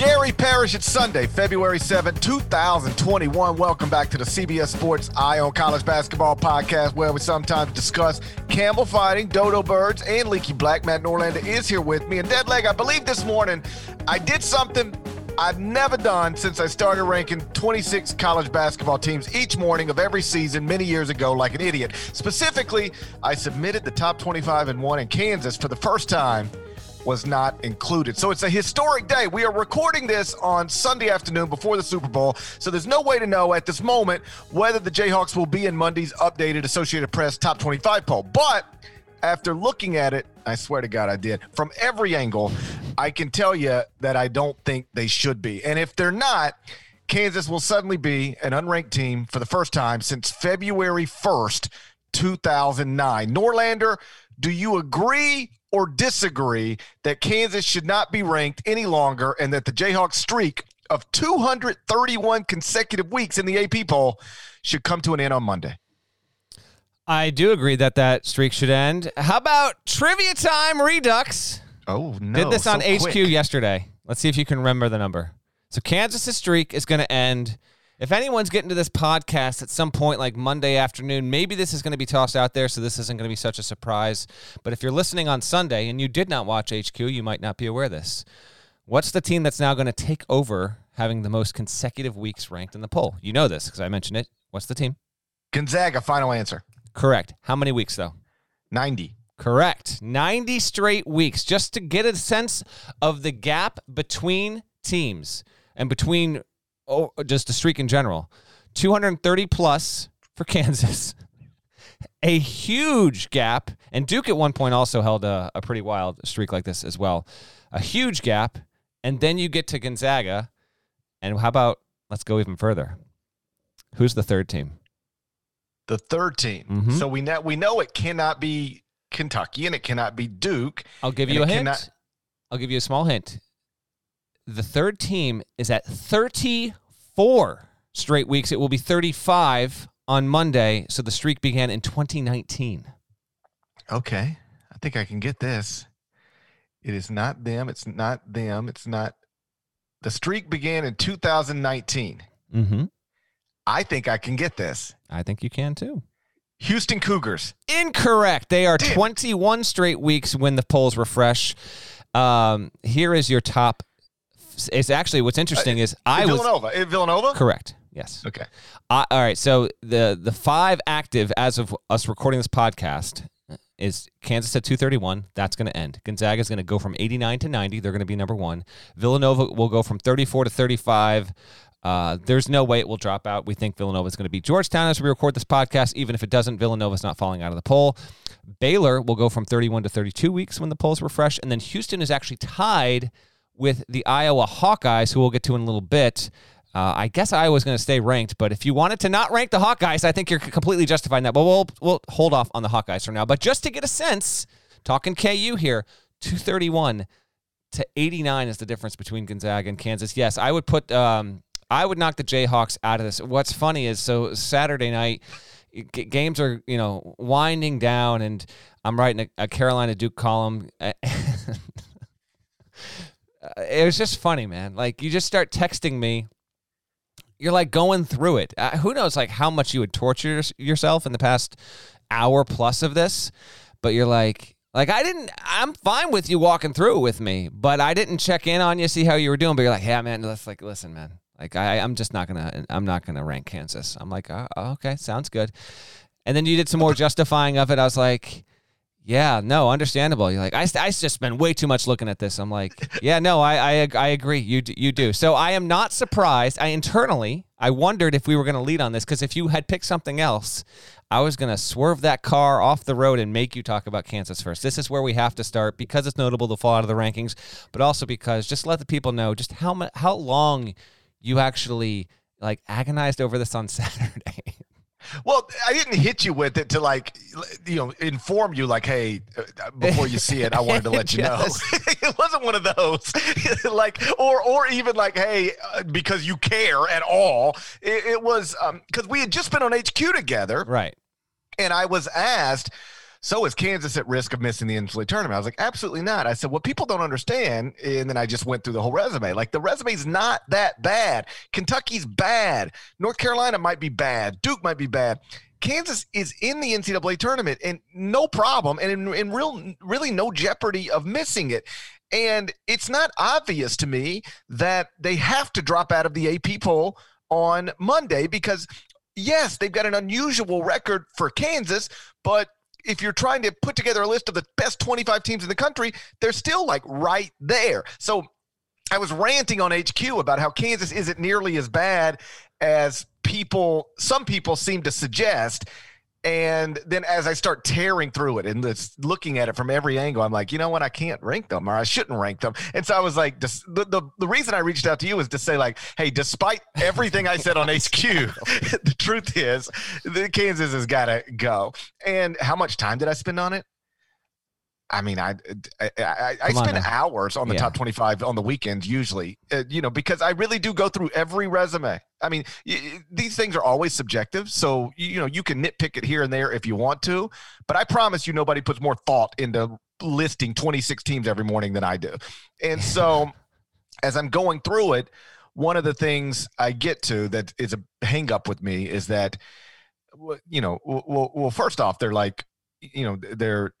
Gary Parrish. It's Sunday, February 7, 2021. Welcome back to the CBS Sports Eye on College Basketball podcast, where we sometimes discuss Campbell fighting, dodo birds, and leaky black. Matt Norlander is here with me. And Deadleg, I believe this morning I did something I've never done since I started ranking 26 college basketball teams each morning of every season many years ago like an idiot. Specifically, I submitted the top 25 and one in Kansas for the first time was not included. So it's a historic day. We are recording this on Sunday afternoon before the Super Bowl. So there's no way to know at this moment whether the Jayhawks will be in Monday's updated Associated Press top 25 poll. But after looking at it, I swear to God I did, from every angle, I can tell you that I don't think they should be. And if they're not, Kansas will suddenly be an unranked team for the first time since February 1st, 2009. Norlander, do you agree or disagree that Kansas should not be ranked any longer and that the Jayhawks streak of 231 consecutive weeks in the AP poll should come to an end on Monday? I do agree that that streak should end. How about trivia time Redux? Oh, no. Did this so on HQ quick. yesterday. Let's see if you can remember the number. So Kansas' streak is going to end. If anyone's getting to this podcast at some point, like Monday afternoon, maybe this is going to be tossed out there, so this isn't going to be such a surprise. But if you're listening on Sunday and you did not watch HQ, you might not be aware of this. What's the team that's now going to take over having the most consecutive weeks ranked in the poll? You know this because I mentioned it. What's the team? Gonzaga, final answer. Correct. How many weeks, though? 90. Correct. 90 straight weeks just to get a sense of the gap between teams and between oh, just the streak in general. 230 plus for Kansas. A huge gap. And Duke at one point also held a, a pretty wild streak like this as well. A huge gap. And then you get to Gonzaga. And how about, let's go even further. Who's the third team? The third team. Mhm. So we know we know it cannot be Kentucky and it cannot be Duke. I'll give you a hint. cannot- I'll give you a small hint. The third team is at 34 straight weeks. It will be 35 on Monday. So the streak began in 2019. Okay. I think I can get this. It is not them. It's not them. It's not. The streak began in 2019. Mm-hmm. I think I can get this. I think you can too. Houston Cougars. Incorrect. They are Damn 21 straight weeks when the polls refresh. Um, here is your top. It's actually what's interesting is I was Villanova. Eh, Villanova? correct. Yes. Okay. Uh, all right. So the the five active as of us recording this podcast is Kansas at 231. That's going to end. Gonzaga is going to go from 89 to 90. They're going to be number one. Villanova will go from 34 to 35. Uh, there's no way it will drop out. We think Villanova is going to be Georgetown as we record this podcast. Even if it doesn't, Villanova is not falling out of the poll. Baylor will go from 31 to 32 weeks when the polls refresh. And then Houston is actually tied with the Iowa Hawkeyes, who we'll get to in a little bit. Uh, I guess Iowa's going to stay ranked, but if you wanted to not rank the Hawkeyes, I think you're completely justifying that. But we'll we'll hold off on the Hawkeyes for now. But just to get a sense, talking KU here, 231 to 89 is the difference between Gonzaga and Kansas. Yes, I would put um, I would knock the Jayhawks out of this. What's funny is so Saturday night games are you know winding down, and I'm writing a, a Carolina Duke column. it was just funny, man. Like you just start texting me. You're like going through it. Uh, who knows, like how much you would torture yourself in the past hour plus of this, but you're like, like I didn't. I'm fine with you walking through it with me, but I didn't check in on you, see how you were doing. But you're like, yeah, man. Let's like, listen, man. Like I, I'm just not gonna. I'm not gonna rank Kansas. I'm like, oh, okay, sounds good. And then you did some more justifying of it. I was like, yeah, no, understandable. You're like, I, I just spend way too much looking at this. I'm like, yeah, no, I, I, I agree. You, d- you do. So I am not surprised. I internally, I wondered if we were going to lead on this because if you had picked something else, I was going to swerve that car off the road and make you talk about Kansas first. This is where we have to start because it's notable to fall out of the rankings, but also because just let the people know just how how long you actually like agonized over this on Saturday. Well, I didn't hit you with it to like, you know, inform you like, hey, uh, before you see it, I wanted to let you know. it wasn't one of those, like, or or even like, hey, uh, because you care at all. It, it was because um, we had just been on HQ together, right? And I was asked so is Kansas at risk of missing the NCAA tournament? I was like, absolutely not. I said, what people don't understand, and then I just went through the whole resume. Like the resume's not that bad. Kentucky's bad. North Carolina might be bad. Duke might be bad. Kansas is in the NCAA tournament and no problem, and in, in real, really no jeopardy of missing it. And it's not obvious to me that they have to drop out of the AP poll on Monday because yes, they've got an unusual record for Kansas, but if you're trying to put together a list of the best 25 teams in the country, they're still like right there. So I was ranting on HQ about how Kansas isn't nearly as bad as people, some people seem to suggest. And then as I start tearing through it and looking at it from every angle, I'm like, you know what? I can't rank them or I shouldn't rank them. And so I was like, the, the, the reason I reached out to you is to say, like, hey, despite everything I said on HQ, the truth is the Kansas has got to go. And how much time did I spend on it? I mean, I I, I, I spend on hours on the yeah. top 25 on the weekends usually, uh, you know, because I really do go through every resume. I mean, y- these things are always subjective, so you know you can nitpick it here and there if you want to, but I promise you, nobody puts more thought into listing 26 teams every morning than I do. And so, as I'm going through it, one of the things I get to that is a hang up with me is that, you know, well, well first off, they're like, you know, they're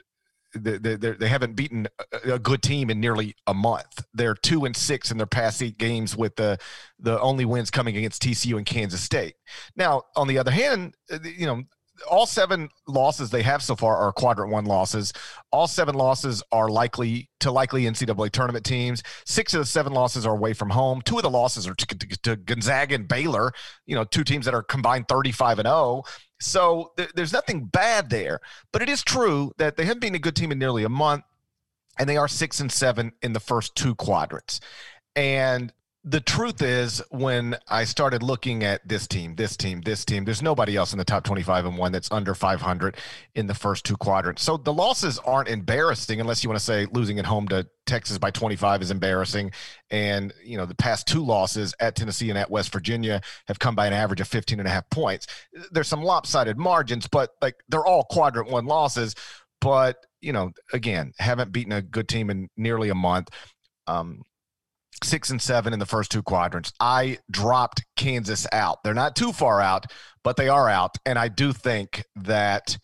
they, they, haven't beaten a good team in nearly a month. They're two and six in their past eight games, with the the only wins coming against TCU and Kansas State. Now, on the other hand, uh, you know all seven losses they have so far are quadrant one losses. All seven losses are likely to likely NCAA tournament teams. Six of the seven losses are away from home. Two of the losses are to, to, to Gonzaga and Baylor. You know, two teams that are combined thirty-five and zero. So th- there's nothing bad there, but it is true that they haven't been a good team in nearly a month, and they are six and seven in the first two quadrants. And the truth is, when I started looking at this team, this team, this team, there's nobody else in the top 25 and one that's under 500 in the first two quadrants. So the losses aren't embarrassing unless you want to say losing at home to Texas by 25 is embarrassing. And, you know, the past two losses at Tennessee and at West Virginia have come by an average of 15 and a half points. There's some lopsided margins, but like they're all quadrant one losses. But, you know, again, haven't beaten a good team in nearly a month. Um, six and seven in the first two quadrants. I dropped Kansas out. They're not too far out, but they are out. And I do think that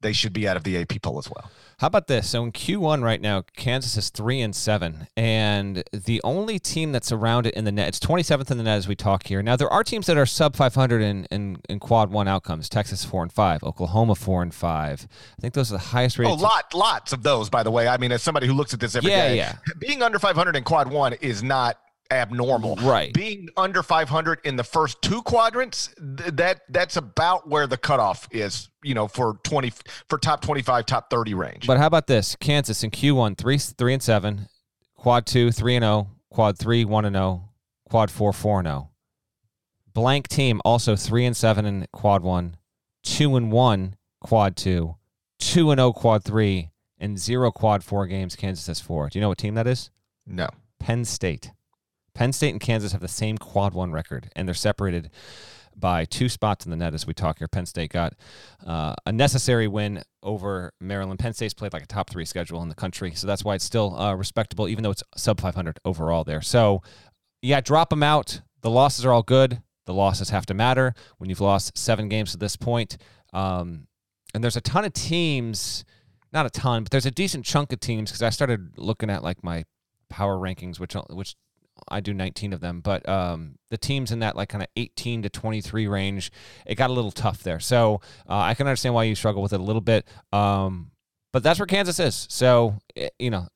they should be out of the AP poll as well. How about this? So in Q1 right now, Kansas is three and seven, and the only team that's around it in the net, it's 27th in the net as we talk here. Now there are teams that are sub 500 in, in, in quad one outcomes. Texas four and five, Oklahoma four and five. I think those are the highest rated. Oh, lot, lots of those, by the way. I mean, as somebody who looks at this every yeah, day, yeah. being under 500 in quad one is not abnormal. Right. Being under 500 in the first two quadrants, th- that that's about where the cutoff is, you know, for 20 for top 25, top 30 range. But how about this? Kansas in Q1, 3 3 and 7, quad 2 3 and 0, quad 3 1 and 0, quad 4 4 and 0. Blank team also 3 and 7 in quad 1, 2 and 1 quad 2, 2 and 0 quad 3 and 0 quad 4 games Kansas has 4. Do you know what team that is? No. Penn State. Penn State and Kansas have the same quad one record, and they're separated by two spots in the net as we talk here. Penn State got uh, a necessary win over Maryland. Penn State's played like a top three schedule in the country, so that's why it's still uh, respectable, even though it's sub 500 overall there. So, yeah, drop them out. The losses are all good. The losses have to matter when you've lost seven games to this point. Um, and there's a ton of teams, not a ton, but there's a decent chunk of teams because I started looking at like my power rankings, which which I do 19 of them, but um, the teams in that like kind of 18 to 23 range, it got a little tough there. So uh, I can understand why you struggle with it a little bit. Um, but that's where Kansas is. So eh, you know,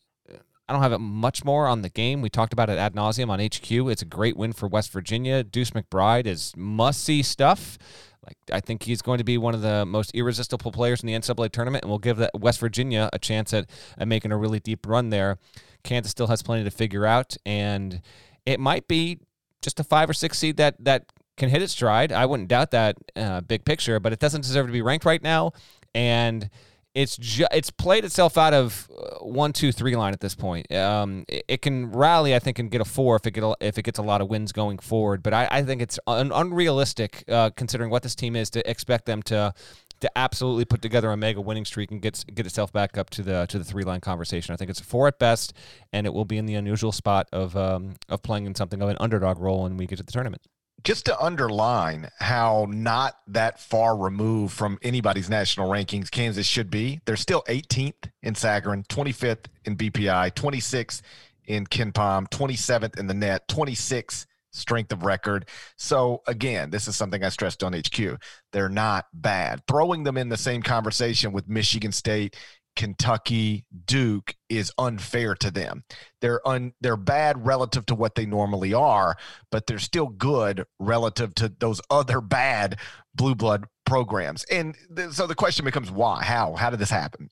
I don't have it much more on the game. We talked about it ad nauseum on HQ. It's a great win for West Virginia. Deuce McBride is must see stuff. Like I think he's going to be one of the most irresistible players in the NCAA tournament, and we'll give West Virginia a chance at, at making a really deep run there. Kansas still has plenty to figure out, and it might be just a five or six seed that that can hit its stride. I wouldn't doubt that uh, big picture, but it doesn't deserve to be ranked right now, and it's ju- it's played itself out of uh, one, two, three line at this point. Um, it, it, can rally, I think, and get a four if it get a, if it gets a lot of wins going forward. But I, I think it's un- unrealistic uh, considering what this team is to expect them to to absolutely put together a mega winning streak and get get itself back up to the to the three line conversation. I think it's a four at best, and it will be in the unusual spot of um, of playing in something of an underdog role when we get to the tournament just to underline how not that far removed from anybody's national rankings Kansas should be, they're still 18th in Sagarin, 25th in BPI, 26th in KenPom, 27th in the net, 26th strength of record. So again, this is something I stressed on HQ. They're not bad. Throwing them in the same conversation with Michigan State Kentucky, Duke is unfair to them. They're un, they're bad relative to what they normally are, but they're still good relative to those other bad blue blood programs. And th- so the question becomes why? How? How did this happen?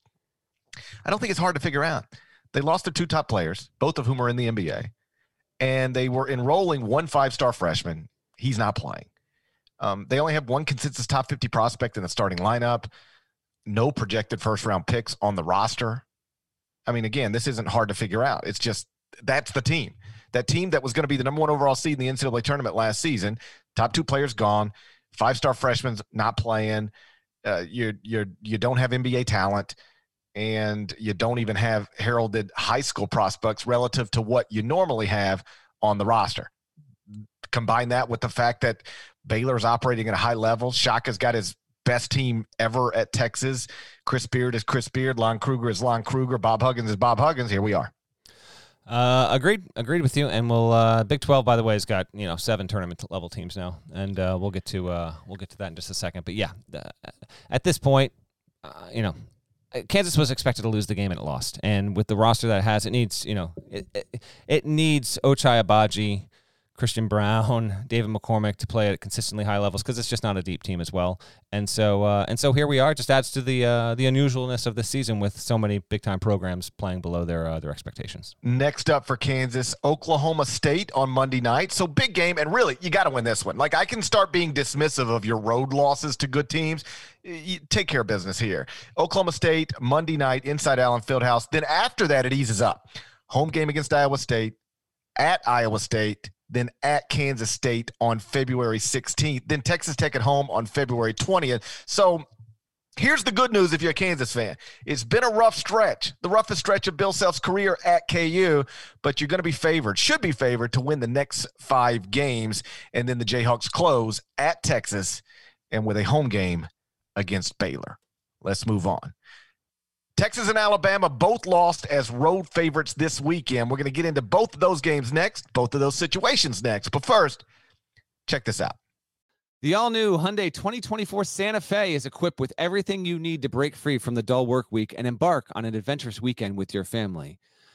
I don't think it's hard to figure out. They lost their two top players, both of whom are in the NBA, and they were enrolling one five-star freshman. He's not playing. Um, they only have one consensus top 50 prospect in the starting lineup no projected first round picks on the roster. I mean, again, this isn't hard to figure out. It's just that's the team. That team that was going to be the number one overall seed in the NCAA tournament last season, top two players gone, five star freshmen not playing. Uh, you you you don't have NBA talent, and you don't even have heralded high school prospects relative to what you normally have on the roster. Combine that with the fact that Baylor is operating at a high level. Shaka's got his best team ever at Texas. Chris Beard is Chris Beard. Lon Kruger is Lon Kruger. Bob Huggins is Bob Huggins. Here we are. Uh, agreed, agreed with you. And we'll uh, Big Twelve, by the way, has got you know seven tournament level teams now, and uh, we'll get to uh, we'll get to that in just a second. But yeah, at this point, uh, you know, Kansas was expected to lose the game and it lost. And with the roster that it has, it needs you know it it, it needs Ochai Agbaji Christian Braun, David McCormack to play at consistently high levels because it's just not a deep team as well. And so uh, and so here we are. Just adds to the uh, the unusualness of the season with so many big time programs playing below their uh, their expectations. Next up for Kansas, Oklahoma State on Monday night. So big game, and really you got to win this one. Like I can start being dismissive of your road losses to good teams. You take care of business here. Oklahoma State Monday night inside Allen Fieldhouse. Then after that, it eases up. Home game against Iowa State at Iowa State then at Kansas State on February 16th, then Texas Tech at home on February 20th. So here's the good news if you're a Kansas fan. It's been a rough stretch, the roughest stretch of Bill Self's career at KU, but you're going to be favored, should be favored to win the next five games. And then the Jayhawks close at Texas and with a home game against Baylor. Let's move on. Texas and Alabama both lost as road favorites this weekend. We're going to get into both of those games next, both of those situations next. But first, check this out. The all new Hyundai 2024 Santa Fe is equipped with everything you need to break free from the dull work week and embark on an adventurous weekend with your family.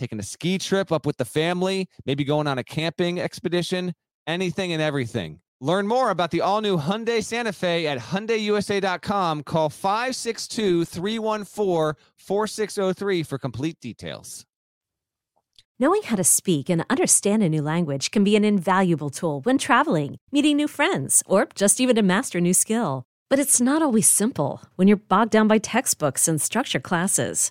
taking a ski trip up with the family, maybe going on a camping expedition, anything and everything. Learn more about the all new Hyundai Santa Fe at HyundaiUSA.com. Call 562 314 4603 for complete details. Knowing how to speak and understand a new language can be an invaluable tool when traveling, meeting new friends, or just even to master a new skill. But it's not always simple when you're bogged down by textbooks and structure classes.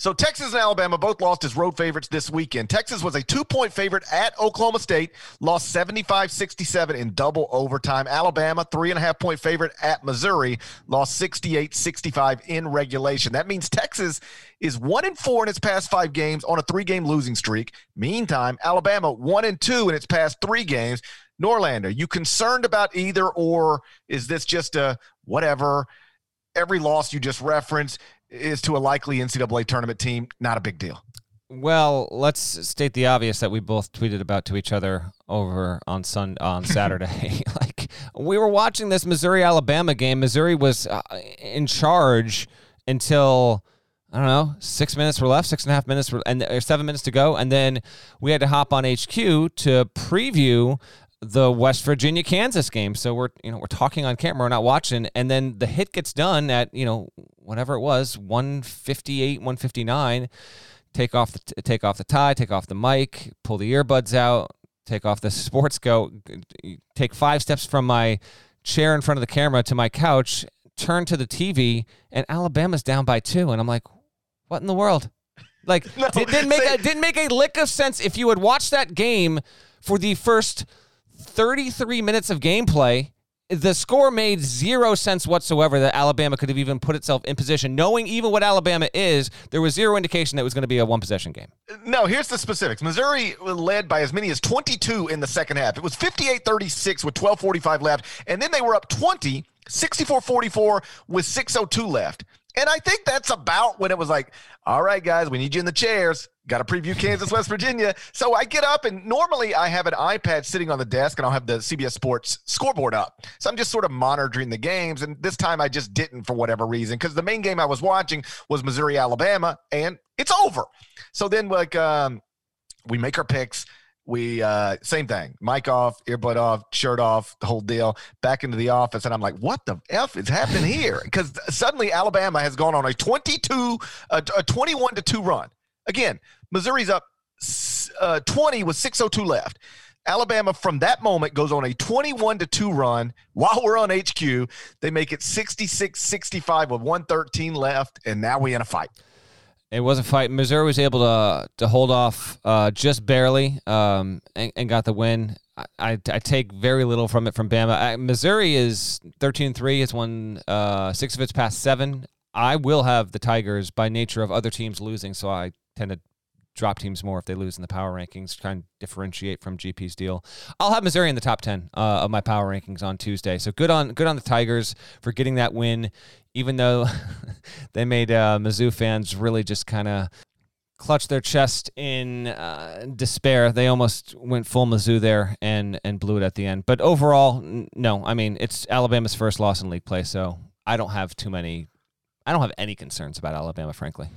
So Texas and Alabama both lost as road favorites this weekend. Texas was a two-point favorite at Oklahoma State, lost 75-67 in double overtime. Alabama, three and a half point favorite at Missouri, lost 68-65 in regulation. That means Texas is one and four in its past five games on a three-game losing streak. Meantime, Alabama one and two in its past three games. Norlander, you concerned about either, or is this just a whatever? Every loss you just referenced is to a likely NCAA tournament team, not a big deal. Well, let's state the obvious that we both tweeted about to each other over on Sun on Saturday. like we were watching this Missouri Alabama game. Missouri was uh, in charge until I don't know six minutes were left, six and a half minutes were, and or seven minutes to go, and then we had to hop on HQ to preview the West Virginia Kansas game. So we're you know we're talking on camera, we're not watching, and then the hit gets done at you know whatever it was, 158, 159. Take off the take off the tie, take off the mic, pull the earbuds out, take off the sports go, take five steps from my chair in front of the camera to my couch, turn to the TV, and Alabama's down by two, and I'm like, what in the world? Like no, did, not make a, didn't make a lick of sense if you had watched that game for the first 33 minutes of gameplay, the score made zero sense whatsoever that Alabama could have even put itself in position. Knowing even what Alabama is, there was zero indication that it was going to be a one possession game. No, here's the specifics. Missouri led by as many as 22 in the second half. It was 58 36 with 12.45 left. And then they were up 20, 64 44 with 6.02 left. And I think that's about when it was like, all right, guys, we need you in the chairs. Got to preview Kansas, West Virginia. So I get up, and normally I have an iPad sitting on the desk, and I'll have the CBS Sports scoreboard up. So I'm just sort of monitoring the games. And this time I just didn't for whatever reason, because the main game I was watching was Missouri, Alabama, and it's over. So then, like, um, we make our picks. We uh, same thing, mic off, earbud off, shirt off, the whole deal. Back into the office, and I'm like, "What the f is happening here?" Because suddenly Alabama has gone on a 22, a, a 21 to two run. Again, Missouri's up uh, 20 with 6:02 left. Alabama from that moment goes on a 21 to 2 run while we're on HQ. They make it 66-65 with 113 left and now we in a fight. It was a fight. Missouri was able to to hold off uh, just barely um, and, and, got the win. I, I, I, take very little from it from Bama. I, Missouri is 13-3. It's won uh, six of its past seven. I will have the Tigers by nature of other teams losing, so I tend to drop teams more if they lose in the power rankings, try and differentiate from GP's deal. I'll have Missouri in the top ten uh, of my power rankings on Tuesday. So good on good on the Tigers for getting that win, even though they made uh, Mizzou fans really just kind of clutch their chest in uh, despair. They almost went full Mizzou there and and blew it at the end. But overall, no. I mean, it's Alabama's first loss in league play, so I don't have too many. I don't have any concerns about Alabama, frankly.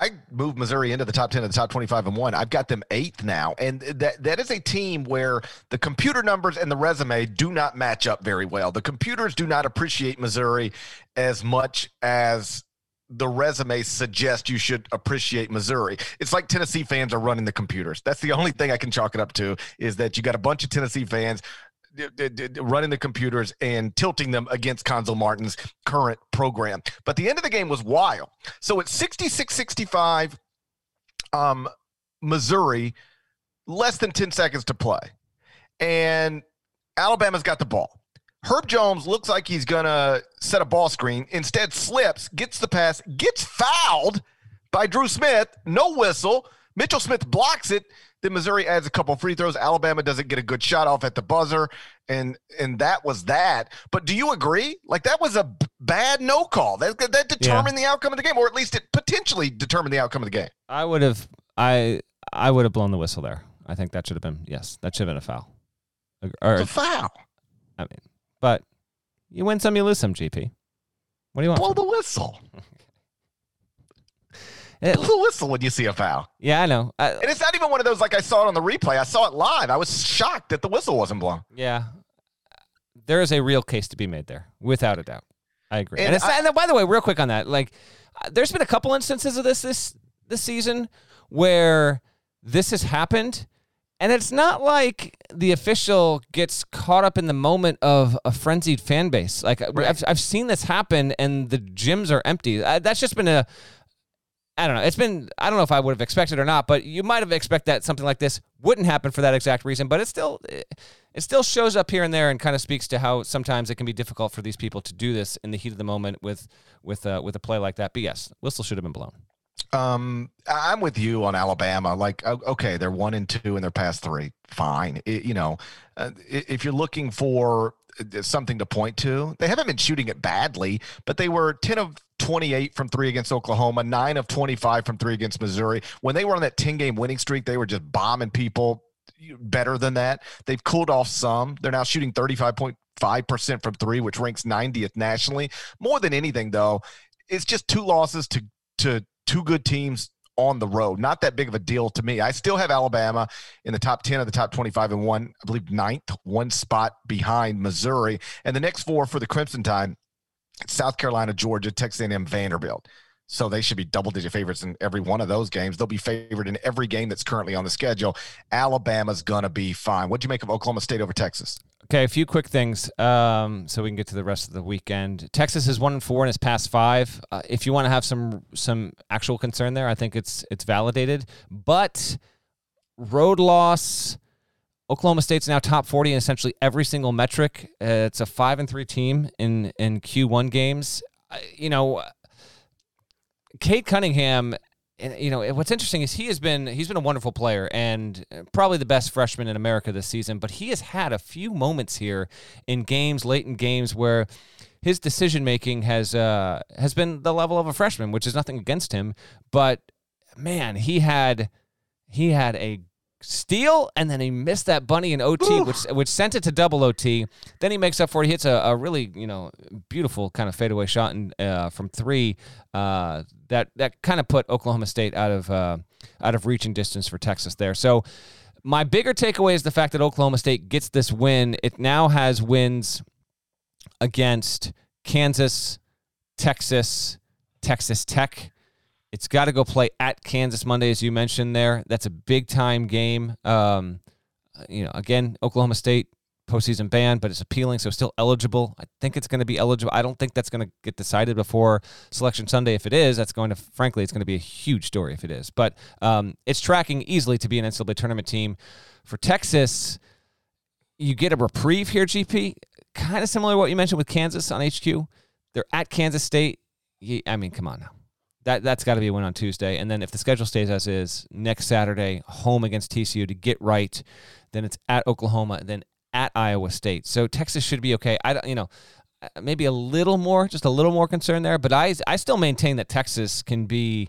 I moved Missouri into the top 10 of the top 25 and one. I've got them eighth now. And that, that is a team where the computer numbers and the resume do not match up very well. The computers do not appreciate Missouri as much as the resume suggests you should appreciate Missouri. It's like Tennessee fans are running the computers. That's the only thing I can chalk it up to is that you got a bunch of Tennessee fans running the computers and tilting them against Cuonzo Martin's current program. But the end of the game was wild. So it's 66 65, um, Missouri, less than 10 seconds to play. And Alabama's got the ball. Herb Jones looks like he's going to set a ball screen, instead, slips, gets the pass, gets fouled by Dru Smith, no whistle. Mitchell Smith blocks it. Then Missouri adds a couple free throws. Alabama doesn't get a good shot off at the buzzer, and and that was that. But do you agree? Like that was a bad no call. That that determined yeah. the outcome of the game, or at least it potentially determined the outcome of the game. I would have I I would have blown the whistle there. I think that should have been yes, that should have been a foul. Or, it's a foul. I mean, but you win some, you lose some. GP. What do you want? Blow the whistle. It, Blow whistle when you see a foul. Yeah, I know. I, and it's not even one of those like I saw it on the replay. I saw it live. I was shocked that the whistle wasn't blown. Yeah, there is a real case to be made there, without a doubt. I agree. And And, it's, I- and then, by the way, real quick on that, like, uh, there's been a couple instances of this this this season where this has happened, and it's not like the official gets caught up in the moment of a frenzied fan base. Like I've, I've seen this happen, and the gyms are empty. Uh, that's just been a I don't know. It's been I don't know if I would have expected or not, but you might have expected that something like this wouldn't happen for that exact reason. But it still it still shows up here and there and kind of speaks to how sometimes it can be difficult for these people to do this in the heat of the moment with with uh, with a play like that. But yes, whistle should have been blown. Um, I'm with you on Alabama. Like, okay, they're one and two in their past three. Fine. It- you know, uh, if you're looking for uh, something to point to, they haven't been shooting it badly, but they were 10 of 28 from three against Oklahoma, nine of 25 from three against Missouri. When they were on that 10 game winning streak, they were just bombing people better than that. They've cooled off some. They're now shooting 35.5% from three, which ranks 90th nationally. More than anything, though, it's just two losses to to two good teams on the road. Not that big of a deal to me. I still have Alabama in the top 10 of the top 25 and one, I believe ninth, one spot behind Missouri. And the next four for the Crimson Tide, South Carolina, Georgia, Texas A&M, Vanderbilt. So they should be double digit favorites in every one of those games. They'll be favored in every game that's currently on the schedule. Alabama's going to be fine. What'd you make of Oklahoma State over Texas? Okay, a few quick things, um, so we can get to the rest of the weekend. Texas is one and four in its past five. Uh, if you want to have some some actual concern there, I think it's it's validated. But road loss, Oklahoma State's now top forty in essentially every single metric. Uh, it's a five and three team in in Q one games. I, you know, Cade Cunningham. And, You know what's interesting is he has been he's been a wonderful player and probably the best freshman in America this season. But he has had a few moments here in games, late in games, where his decision making has uh, has been the level of a freshman, which is nothing against him. But man, he had he had a steal and then he missed that bunny in OT, which which sent it to double OT. Then he makes up for it. He hits a, a really you know beautiful kind of fadeaway shot in, uh, from three. Uh, that that kind of put Oklahoma State out of uh, out of reaching distance for Texas there. So. My bigger takeaway is the fact that Oklahoma State gets this win. It now has wins against Kansas, Texas, Texas Tech. It's got to go play at Kansas Monday, as you mentioned there. That's a big time game. Um, you know, again, Oklahoma State postseason ban, but it's appealing, so still eligible. I think it's going to be eligible. I don't think that's going to get decided before Selection Sunday. If it is, that's going to, frankly, it's going to be a huge story if it is. But um, it's tracking easily to be an NCAA tournament team. For Texas, you get a reprieve here, GP. Kind of similar to what you mentioned with Kansas on HQ. They're at Kansas State. I mean, come on now. That that's got to be a win on Tuesday, and then if the schedule stays as is, next Saturday home against TCU to get right. Then it's at Oklahoma, then at Iowa State. So Texas should be okay. I don't, you know, uh, maybe a little more, just a little more concern there, but I I still maintain that Texas can be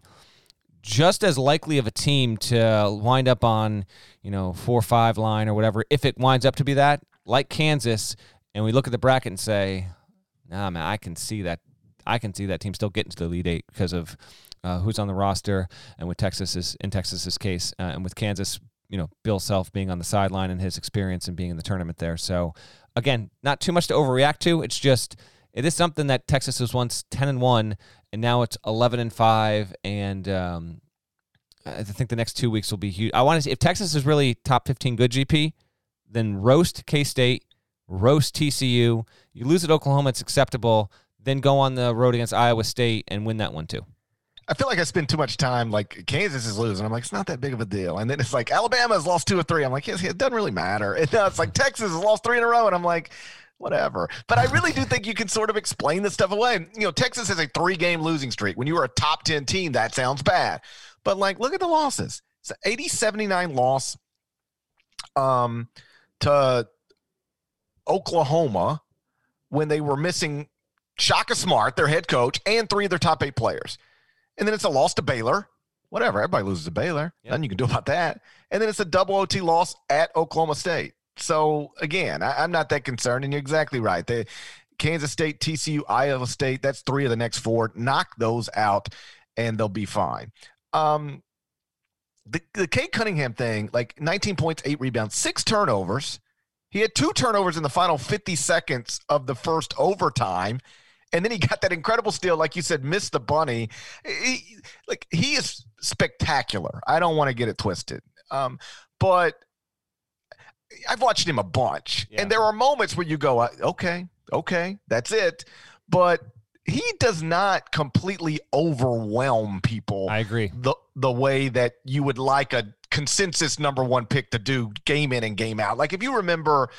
just as likely of a team to wind up on, you know, four or five line or whatever, if it winds up to be that, like Kansas, and we look at the bracket and say, nah, man, I can see that. I can see that team still getting to the Elite Eight because of uh, who's on the roster, and with Texas's in Texas's case, uh, and with Kansas, you know, Bill Self being on the sideline and his experience and being in the tournament there. So, again, not too much to overreact to. It's just it is something that Texas was once ten and one, and now it's eleven and five, and um, I think the next two weeks will be huge. I want to see if Texas is really top 15 good GP, then roast K State, roast TCU. You lose at Oklahoma, it's acceptable. Then go on the road against Iowa State and win that one too. I feel like I spend too much time like Kansas is losing. I'm like, it's not that big of a deal. And then it's like Alabama has lost two or three. I'm like, yes, it doesn't really matter. And now it's like Texas has lost three in a row. And I'm like, whatever. But I really do think you can sort of explain this stuff away. You know, Texas has a three game losing streak. When you were a top 10 team, that sounds bad. But like, look at the losses. It's an 80 79 loss um, to Oklahoma when they were missing Shaka Smart, their head coach, and three of their top eight players. And then it's a loss to Baylor. Whatever. Everybody loses to Baylor. Yep. Nothing you can do about that. And then it's a double OT loss at Oklahoma State. So again, I, I'm not that concerned. And you're exactly right. They, Kansas State, TCU, Iowa State, that's three of the next four. Knock those out and they'll be fine. Um, the, the Cade Cunningham thing, like 19 points, eight rebounds, six turnovers. He had two turnovers in the final 50 seconds of the first overtime. And then he got that incredible steal, like you said, missed the bunny. He, like he is spectacular. I don't want to get it twisted. Um, but I've watched him a bunch, yeah. and there are moments where you go, uh, okay, okay, that's it. But he does not completely overwhelm people. I agree. The the way that you would like a consensus number one pick to do game in and game out. Like if you remember,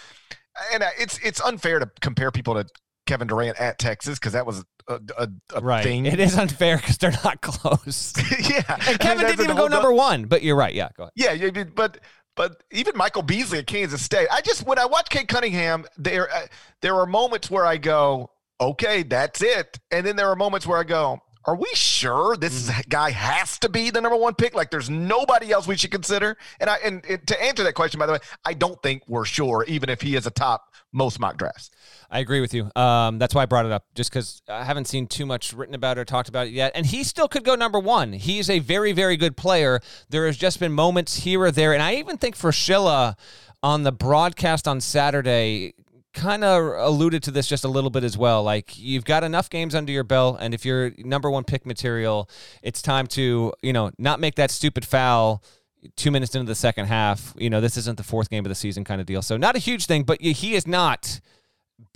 and it's it's unfair to compare people to Kevin Durant at Texas because that was a, a, a right. thing. It is unfair because they're not close. yeah, and Kevin I mean, didn't even go number one. But you're right. Yeah, go ahead. Yeah, but but even Michael Beasley at Kansas State, I just when I watch Cade Cunningham, there uh, there are moments where I go, okay, that's it, and then there are moments where I go, are we sure this mm. guy has to be the number one pick? Like, there's nobody else we should consider. And I and, and, to answer that question, by the way, I don't think we're sure, even if he is a top most mock drafts. I agree with you. Um, that's why I brought it up, just because I haven't seen too much written about it or talked about it yet. And he still could go number one. He's a very, very good player. There has just been moments here or there, and I even think for Fraschilla on the broadcast on Saturday kind of alluded to this just a little bit as well. Like you've got enough games under your belt, and if you're number one pick material, it's time to you know not make that stupid foul two minutes into the second half. You know this isn't the fourth game of the season kind of deal. So not a huge thing, but he is not.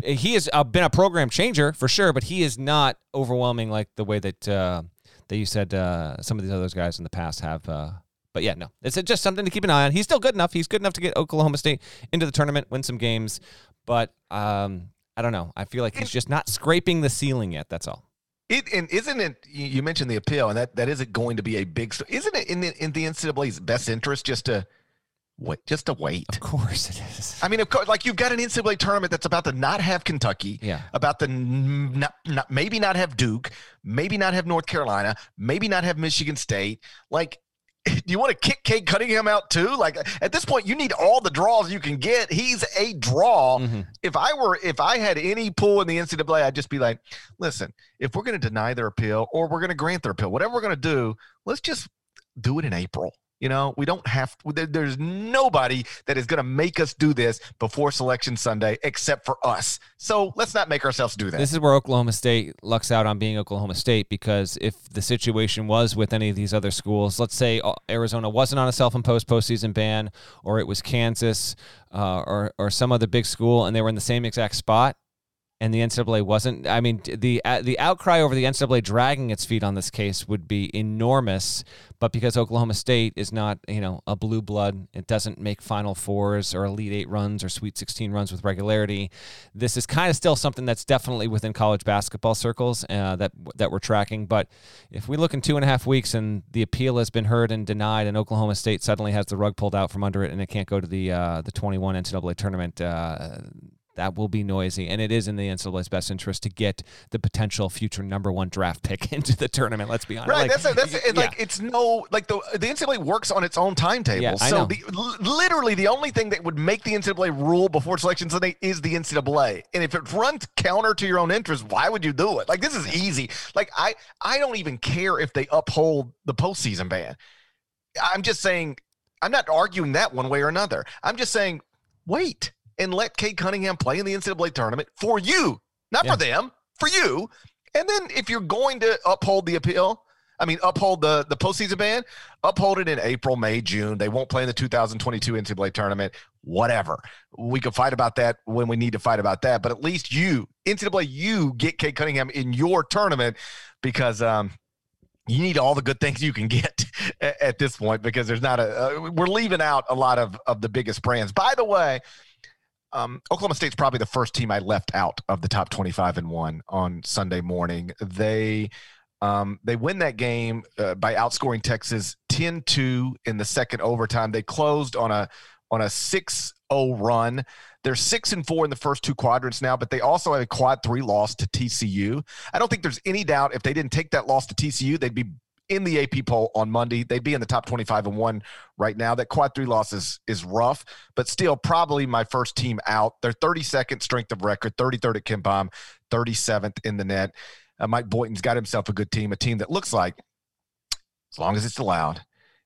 He has uh, been a program changer for sure, but he is not overwhelming like the way that uh, that you said uh, some of these other guys in the past have. Uh, but yeah, no, it's just something to keep an eye on. He's still good enough. He's good enough to get Oklahoma State into the tournament, win some games. But um, I don't know. I feel like he's just not scraping the ceiling yet. That's all. It and isn't it? You mentioned the appeal, and that that isn't going to be a big. Isn't it in the in the NCAA's best interest just to wait, just to wait? Of course it is. I mean, of course, like you've got an NCAA tournament that's about to not have Kentucky, yeah, about to not, not maybe not have Duke, maybe not have North Carolina, maybe not have Michigan State. Like do you want to kick Cade Cunningham out too? Like at this point, you need all the draws you can get. He's a draw. Mm-hmm. If I were, if I had any pull in the NCAA, I'd just be like, listen, if we're going to deny their appeal or we're going to grant their appeal, whatever we're going to do, let's just do it in April. You know, we don't have there's nobody that is going to make us do this before selection Sunday except for us. So let's not make ourselves do that. This is where Oklahoma State lucks out on being Oklahoma State because if the situation was with any of these other schools, let's say uh, Arizona wasn't on a self imposed postseason ban, or it was Kansas uh, or, or some other big school and they were in the same exact spot, and the NCAA wasn't. I mean, the uh, the outcry over the NCAA dragging its feet on this case would be enormous. But because Oklahoma State is not, you know, a blue blood, it doesn't make Final Fours or Elite Eight runs or Sweet 16 runs with regularity. This is kind of still something that's definitely within college basketball circles uh, that that we're tracking. But if we look in two and a half weeks and the appeal has been heard and denied, and Oklahoma State suddenly has the rug pulled out from under it and it can't go to the uh, the 21 NCAA tournament. That will be noisy, and it is in the NCAA's best interest to get the potential future number one draft pick into the tournament. Let's be honest. Right. Like, that's a, that's a, yeah. like it's no like the the NCAA works on its own timetable. Yeah, so the, literally the only thing that would make the NCAA rule before selection Sunday is the NCAA, and if it runs counter to your own interest, why would you do it? Like this is easy. Like I I don't even care if they uphold the postseason ban. I'm just saying I'm not arguing that one way or another. I'm just saying wait and let Cade Cunningham play in the NCAA tournament for you, not yeah. for them, for you. And then if you're going to uphold the appeal, I mean, uphold the the postseason ban, uphold it in April, May, June. They won't play in the 2022 NCAA tournament. Whatever. We can fight about that when we need to fight about that. But at least you, NCAA, you get Cade Cunningham in your tournament because um, you need all the good things you can get at, at this point because there's not a uh, we're leaving out a lot of of the biggest brands. By the way, um, Oklahoma State's probably the first team I left out of the top 25 and one on Sunday morning. They um, they win that game uh, by outscoring Texas 10-2 in the second overtime. They closed on a on a 6-0 run. They're six and four in the first two quadrants now, but they also have a quad three loss to TCU. I don't think there's any doubt if they didn't take that loss to TCU, they'd be in the AP poll on Monday. They'd be in the top 25 and one right now. That quad three loss is, is rough, but still probably my first team out. They're 32nd strength of record, 33rd at KenPom, 37th in the net. Uh, Mike Boynton's got himself a good team, a team that looks like, as long as it's allowed,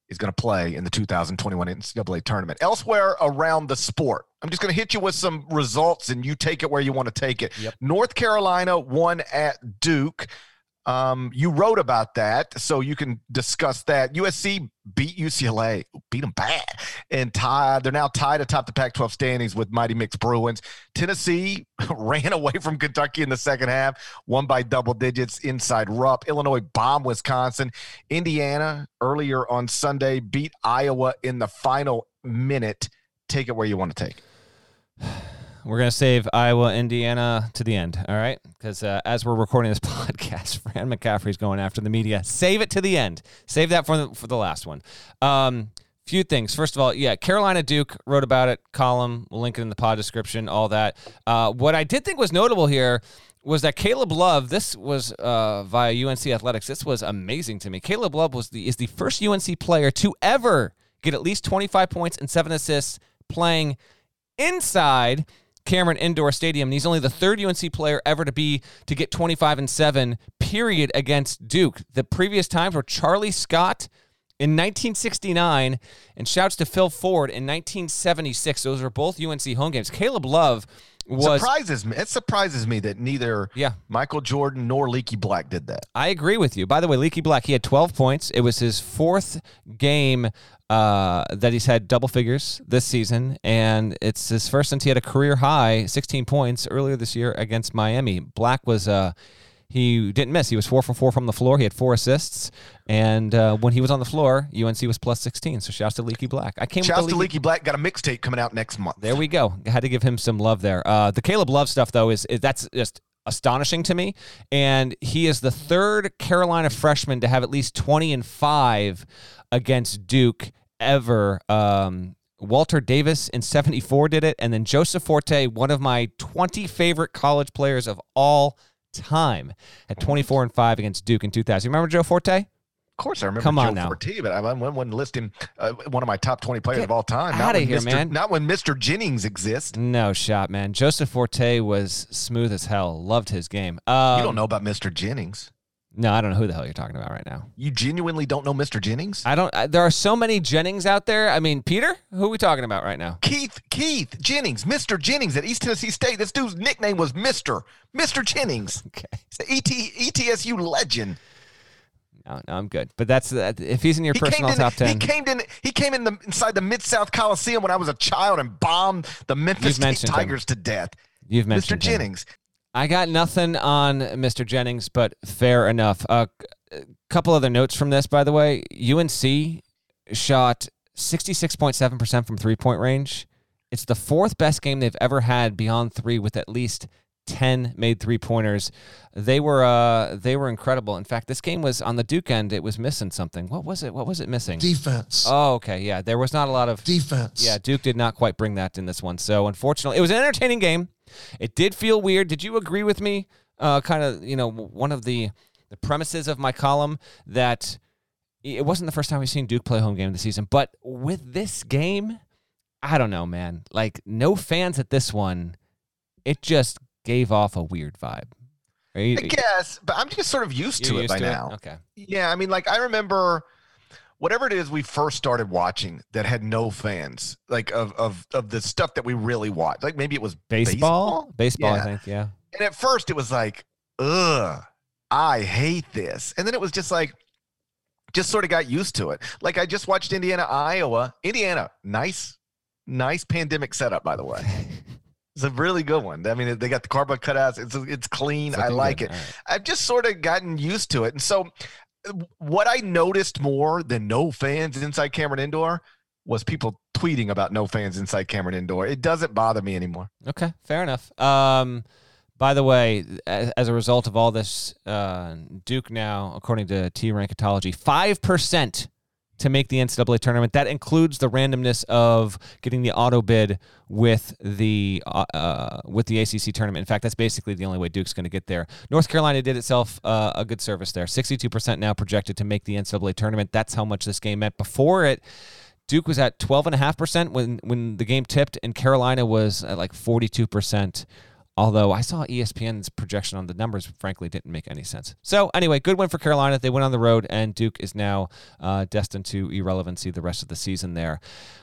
is going to play in the 2021 NCAA tournament. Elsewhere around the sport, I'm just going to hit you with some results and you take it where you want to take it. Yep. North Carolina won at Duke. Um, you wrote about that, so you can discuss that. USC beat UCLA, beat them bad, and tied. They're now tied atop the Pac-12 standings with Mighty Mix Bruins. Tennessee ran away from Kentucky in the second half, won by double digits inside Rupp. Illinois bombed Wisconsin. Indiana earlier on Sunday beat Iowa in the final minute. Take it where you want to take. We're going to save Iowa, Indiana to the end, all right? Because uh, as we're recording this podcast, Fran McCaffery's going after the media. Save it to the end. Save that for the, for the last one. Um, few things. First of all, yeah, Carolina Duke wrote about it, column. We'll link it in the pod description, all that. Uh, what I did think was notable here was that Caleb Love, this was uh, via UNC Athletics. This was amazing to me. Caleb Love was the is the first UNC player to ever get at least 25 points and seven assists playing inside Cameron Indoor Stadium. And he's only the third UNC player ever to be to get 25 and 7 period against Duke. The previous times were Charlie Scott in 1969 and shouts to Phil Ford in 1976. Those were both UNC home games. Caleb Love was surprises me. It surprises me that neither Yeah. Michael Jordan nor Leaky Black did that. I agree with you. By the way, Leaky Black, he had 12 points. It was his fourth game uh, that he's had double figures this season, and it's his first since he had a career high 16 points earlier this year against Miami. Black was. Uh, he didn't miss. He was four for four from the floor. He had four assists, and uh, when he was on the floor, UNC was plus 16. So shouts to Leaky Black. I came Shouts with to the Leaky Leaky Black got a mixtape coming out next month. there we go. I had to give him some love there. Uh, the Caleb Love stuff, though, is, is that's just astonishing to me. And he is the third Carolina freshman to have at least 20 and 5 against Duke ever. Um, Walter Davis in 74 did it. And then Joseph Forte, one of my 20 favorite college players of all time, at 24 and 5 against Duke in 2000. You remember Joe Forte? Of course, I remember Come on Joe now. Forte, but I wouldn't wouldn't list him uh, one of my top 20 players Get of all time. outta when here, Mr. man. Not when Mr. Jennings exists. No shot, man. Joseph Forte was smooth as hell. Loved his game. Um, you don't know about Mr. Jennings. No, I don't know who the hell you're talking about right now. You genuinely don't know Mr. Jennings? I don't. I, there are so many Jennings out there. I mean, Peter, who are we talking about right now? Keith Keith Jennings, Mr. Jennings at East Tennessee State. This dude's nickname was Mr. Mr. Jennings. Okay, He's the ET, ETSU legend. No, no, I'm good. But that's uh, if he's in your He personal came, top in, he ten. came in. He came in the inside the Mid South Coliseum when I was a child and bombed the Memphis mentioned him. Tigers to death. You've Mr. mentioned him. Jennings. I got nothing on Mr. Jennings, but fair enough. A uh, couple other notes from this, by the way. UNC shot 66.7% from three point range. It's the fourth best game they've ever had beyond three with at least 10 made three pointers. They were uh they were incredible. In fact, this game was on the Duke end, it was missing something. What was it? What was it missing? Defense. Oh, okay. Yeah, there was not a lot of Defense. yeah, Duke did not quite bring that in this one. So unfortunately, it was an entertaining game. It did feel weird. Did you agree with me? Uh, kind of, you know, one of the the premises of my column that it wasn't the first time we've seen Duke play a home game this season, but with this game, I don't know, man. Like no fans at this one, it just gave off a weird vibe. You, I guess, but I'm just sort of used to it used by to now. Okay. Yeah, I mean, like I remember whatever it is we first started watching that had no fans, like of of of the stuff that we really watched. Like maybe it was Baseball? Baseball, Yeah. I think, yeah. And at first it was like, ugh, I hate this. And then it was just like, just sort of got used to it. Like I just watched Indiana, Iowa. Indiana, nice, nice pandemic setup, by the way. It's a really good one. I mean, they got the cardboard cutouts. It's it's clean. I like good. it. Right. I've just sort of gotten used to it. And so, what I noticed more than no fans inside Cameron Indoor was people tweeting about no fans inside Cameron Indoor. It doesn't bother me anymore. Okay, fair enough. Um, by the way, as, as a result of all this, uh, Duke now, according to T Rankatology, five percent to make the NCAA tournament. That includes the randomness of getting the auto bid with the uh, uh, with the ACC tournament. In fact, that's basically the only way Duke's going to get there. North Carolina did itself uh, a good service there. Sixty-two percent now projected to make the NCAA tournament. That's how much this game meant. Before it, Duke was at 12.5% when, when the game tipped, and Carolina was at like 42% Although I saw ESPN's projection on the numbers, frankly, didn't make any sense. So anyway, good win for Carolina. They went on the road, and Duke is now uh, destined to irrelevancy the rest of the season. There,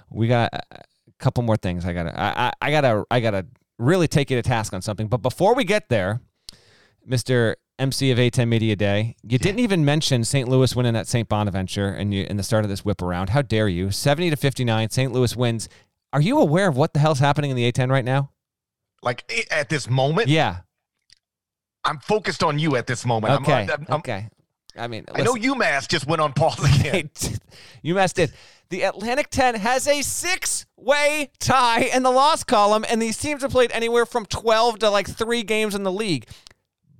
we got a couple more things. I gotta, I, I, I gotta, I gotta really take you to task on something. But before we get there, Mister MC of A10 Media Day, you didn't even mention St. Louis winning at St. Bonaventure and you in the start of this whip around. How dare you? 70 to 59, St. Louis wins. Are you aware of what the hell's happening in the A10 right now? Like eh, at this moment, Yeah. I'm focused on you at this moment. I'm- uh, Okay. I'm, I'm, okay. I mean, I know UMass just went on pause again. UMass did. The Atlantic 10 has a six way tie in the loss column, and these teams have played anywhere from 12 to like three games in the league.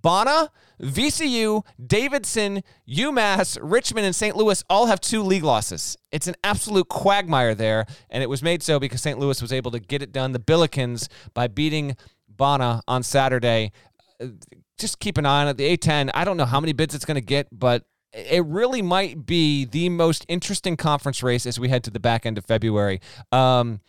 Bonna, VCU, Davidson, UMass, Richmond, and St. Louis all have two league losses. It's an absolute quagmire there, and it was made so because St. Louis was able to get it done, the Billikens, by beating Bonna on Saturday. Uh, Just keep an eye on it. The A10, I don't know how many bids it's going to get, but it really might be the most interesting conference race as we head to the back end of February. Um,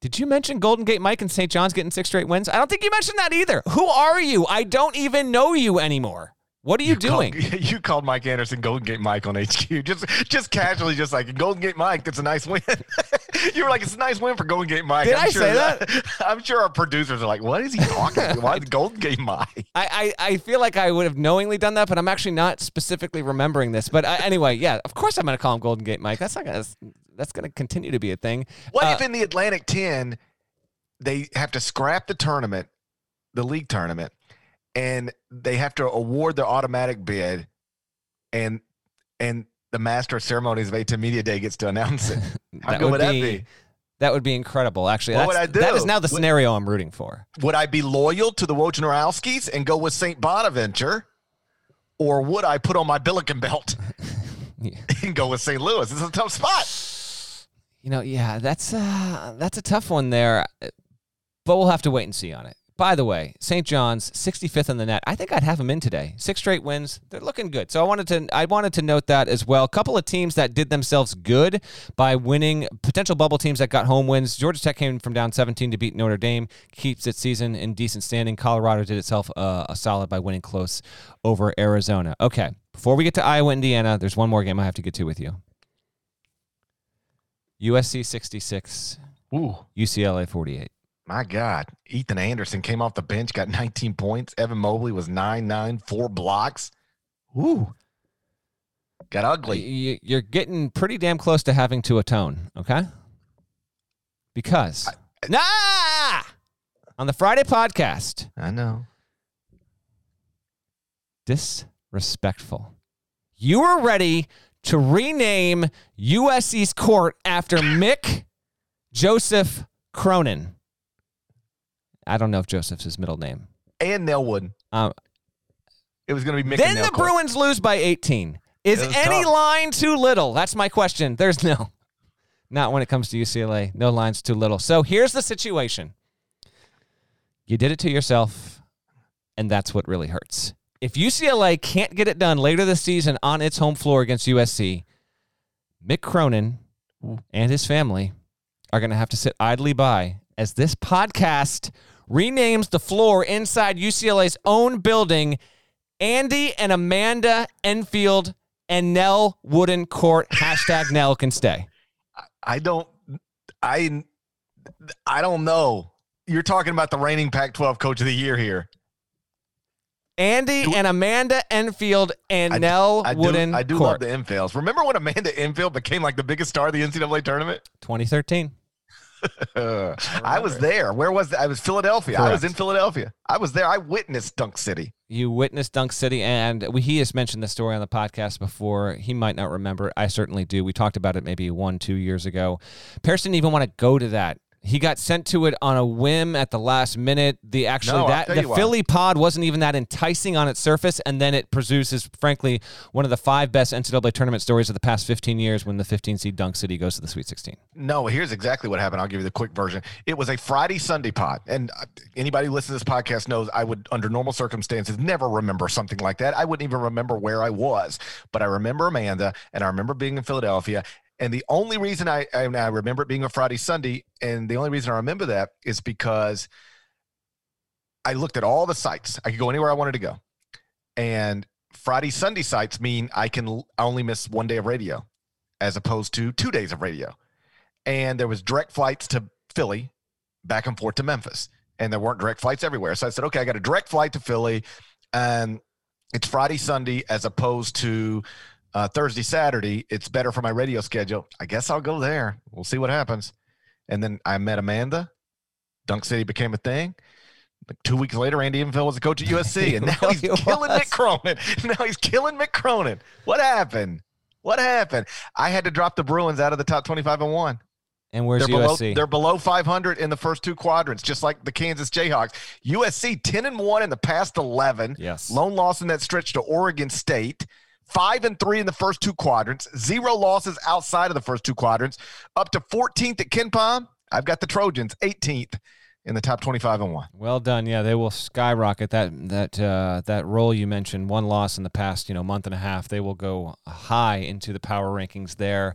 did you mention Golden Gate Mike and St. John's getting six straight wins? I don't think you mentioned that either. Who are you? I don't even know you anymore. What are you, doing? Called, you called Mike Anderson Golden Gate Mike on HQ. Just just casually, just like Golden Gate Mike, that's a nice win. you were like, it's a nice win for Golden Gate Mike. Did I'm I sure say that? I'm sure our producers are like, what is he talking about? Why is Golden Gate Mike? I, I, I feel like I would have knowingly done that, but I'm actually not specifically remembering this. But I, anyway, yeah, of course I'm going to call him Golden Gate Mike. That's not going to that's going to continue to be a thing. What Uh, if in the Atlantic 10, they have to scrap the tournament, the league tournament, and they have to award the automatic bid, and and the master of ceremonies of A10 Media Day gets to announce it? How That good would, would that be- be? That would be incredible. Actually, What would I do? is now the scenario I'm rooting for. Would I be loyal to the Wojnarowskis and go with St. Bonaventure? Or would I put on my Billiken belt Yeah. and go with St. Louis? It's a tough spot. You know, yeah, that's uh, that's a tough one there, but we'll have to wait and see on it. By the way, St. John's 65th in the net. I think I'd have them in today. Six straight wins. They're looking good. So I wanted to I wanted to note that as well. A couple of teams that did themselves good by winning potential bubble teams that got home wins. Georgia Tech came from down 17 to beat Notre Dame, keeps its season in decent standing. Colorado did itself uh, a solid by winning close over Arizona. Okay, before we get to Iowa, Indiana, there's one more game I have to get to with you. USC 66, Ooh, UCLA 48. My God. Ethan Anderson came off the bench, got 19 points. Evan Mobley was 9 9, four blocks. Ooh. Got ugly. You're getting pretty damn close to having to atone, okay? Because eh. nah, on the Friday podcast, I know. disrespectful. You were ready to rename USC's court after Mick Joseph Cronin. I don't know if Joseph's his middle name. And Nelwood. Um, It was going to be Mick then the. Bruins lose by 18. Is It was any tough. line too little? That's my question. There's no. Not when it comes to UCLA. No lines too little. So here's the situation. You did it to yourself, and that's what really hurts. If UCLA can't get it done later this season on its home floor against USC, Mick Cronin and his family are going to have to sit idly by as this podcast renames the floor inside UCLA's own building Andy and Amanda Enfield and Nell Wooden Court. Hashtag Nell can stay. I don't I I don't know. You're talking about the reigning Pac-12 coach of the year here. Andy Do- and Amanda Enfield and I- Nell I do, Wooden I do Court. love the Enfields. Remember when Amanda Enfield became like the biggest star of the NCAA tournament? 2013. I was there. Where was that? I was Philadelphia. I was in Philadelphia. I was there. I witnessed Dunk City. You witnessed Dunk City, and we, he has mentioned the story on the podcast before. He might not remember. I certainly do. We talked about it maybe one, two years ago. Paris didn't even want to go to that. He got sent to it on a whim at the last minute. The actually No, that the. Philly pod wasn't even that enticing on its surface, and then it produces, frankly, one of the five best NCAA tournament stories of the past 15 years when the 15 seed Dunk City goes to the Sweet 16. No, here's exactly what happened. I'll give you the quick version. It was a Friday Sunday pod, and uh, anybody who listens to this podcast knows I would, under normal circumstances, never remember something like that. I wouldn't even remember where I was, but I remember Amanda, and I remember being in Philadelphia. And the only reason I, I, I remember it being a Friday Sunday, and the only reason I remember that is because I looked at all the sites. I could go anywhere I wanted to go. And Friday, Sunday sites mean I can only miss one day of radio as opposed to two days of radio. And there was direct flights to Philly, back and forth to Memphis. And there weren't direct flights everywhere. So I said, okay, I got a direct flight to Philly. And it's Friday, Sunday, as opposed to uh, Thursday, Saturday. It's better for my radio schedule. I guess I'll go there. We'll see what happens. And then I met Amanda. Dunk City became a thing. Like two weeks later, Andy Enfield was the coach at USC, and now he's he killing. Mick Cronin. Now he's killing Mick Cronin. What happened? What happened? I had to drop the Bruins out of the top 25 and one. And where's They're below, USC? they're below 500 in the first two quadrants, just like the Kansas Jayhawks. USC 10 and 1 in the past 11. Yes. Lone loss in that stretch to Oregon State. Five and three in the first two quadrants. Zero losses outside of the first two quadrants. Up to 14th at KenPom. I've got the Trojans 18th in the top 25 and one. Well done. Yeah, they will skyrocket that that uh, that role you mentioned. One loss in the past, you know, month and a half. They will go high into the power rankings there.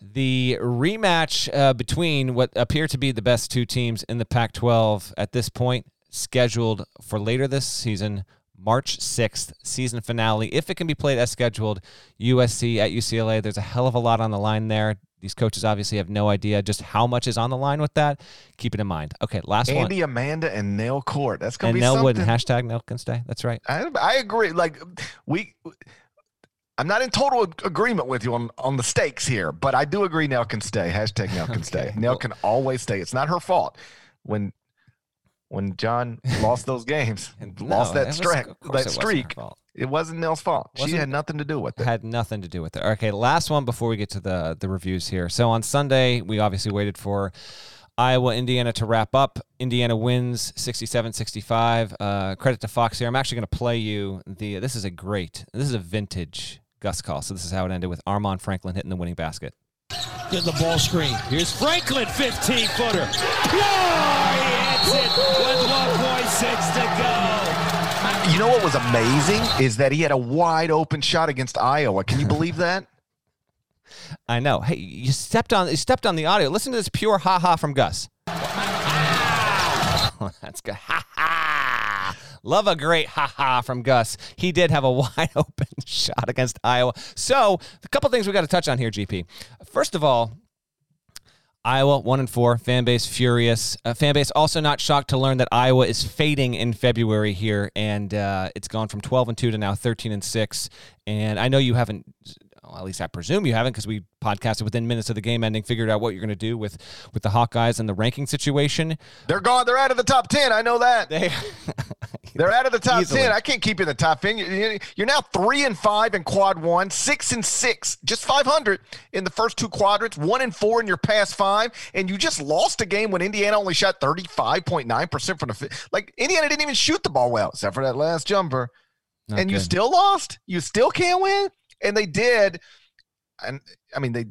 The rematch uh, between what appear to be the best two teams in the Pac-12 at this point, scheduled for later this season, March 6th, season finale. If it can be played as scheduled, USC at UCLA. There's a hell of a lot on the line there. These coaches obviously have no idea just how much is on the line with that. Keep it in mind. Okay, last one. Andy, Amanda, and Nail Court. That's going And to be Nell something. Wooden. Hashtag Nell can stay. That's right. I, I agree. Like we, I'm not in total agreement with you on on the stakes here, but I do agree. Nell can stay. Hashtag Nell can stay. Okay, Nell well- can always stay. It's not her fault when when John lost those games, And lost no, that was- streak. That it wasn't streak. It wasn't Nell's fault. she Wasn't- had nothing to do with it. Had nothing to do with it. Okay, last one before we get to the the reviews here. So on Sunday, we obviously waited for Iowa, Indiana to wrap up. Indiana wins 67-65. Uh, credit to Fox here. I'm actually going to play you the. This is a great. This is a vintage Gus call. So this is how it ended with Armaan Franklin hitting the winning basket. Get the ball screen. Here's Franklin, 15 footer. Whoa! He hits it with 1.6 to go. You know what was amazing is that he had a wide open shot against Iowa. Can you believe that? I know. Hey, you stepped on you stepped on the audio. Listen to this pure ha ha from Gus. That's good. Ha ha. Love a great ha ha from Gus. He did have a wide open shot against Iowa. So, a couple things we got to touch on here, GP. First of all, Iowa one and four, fan base furious. Uh, fan base also not shocked to learn that Iowa is fading in February here, and uh, it's gone from twelve and two to now thirteen and six. And I know you haven't, well, at least I presume you haven't, because we podcasted within minutes of the game ending, figured out what you're going to do with with the Hawkeyes and the ranking situation. They're gone. They're out of the top ten. I know that. They They're out of the top Easily. ten. I can't keep you in the top ten. You- you- You're now three and five in quad one, six and six, just 500 in the first two quadrants, one and four in your past five, and you just lost a game when Indiana only shot 35.9 percent from the like Indiana didn't even shoot the ball well except for that last jumper, Not and you still lost. You still can't win, and they did. And I mean, they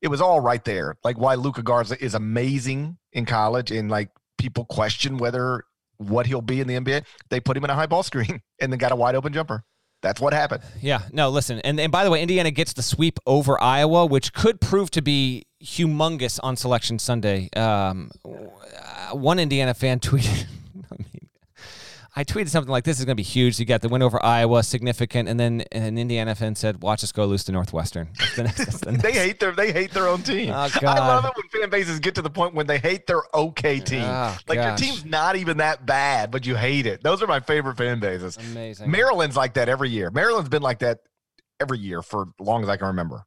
it was all right there. Like why Luka Garza is amazing in college, and like people question whether what he'll be in the NBA. They put him in a high ball screen and then got a wide open jumper. That's what happened. Yeah, no, listen. And, and by the way, Indiana gets the sweep over Iowa, which could prove to be humongous on Selection Sunday. Um, one Indiana fan tweeted, I tweeted something like, this is going to be huge. You got the win over Iowa, significant. And then an Indiana fan said, watch us go lose to Northwestern. The next, the They hate their they hate their own team. Oh, I love it when fan bases get to the point when they hate their okay team. Oh, like gosh. your team's not even that bad, but you hate it. Those are my favorite fan bases. Amazing. Maryland's like that every year. Maryland's been like that every year for as long as I can remember.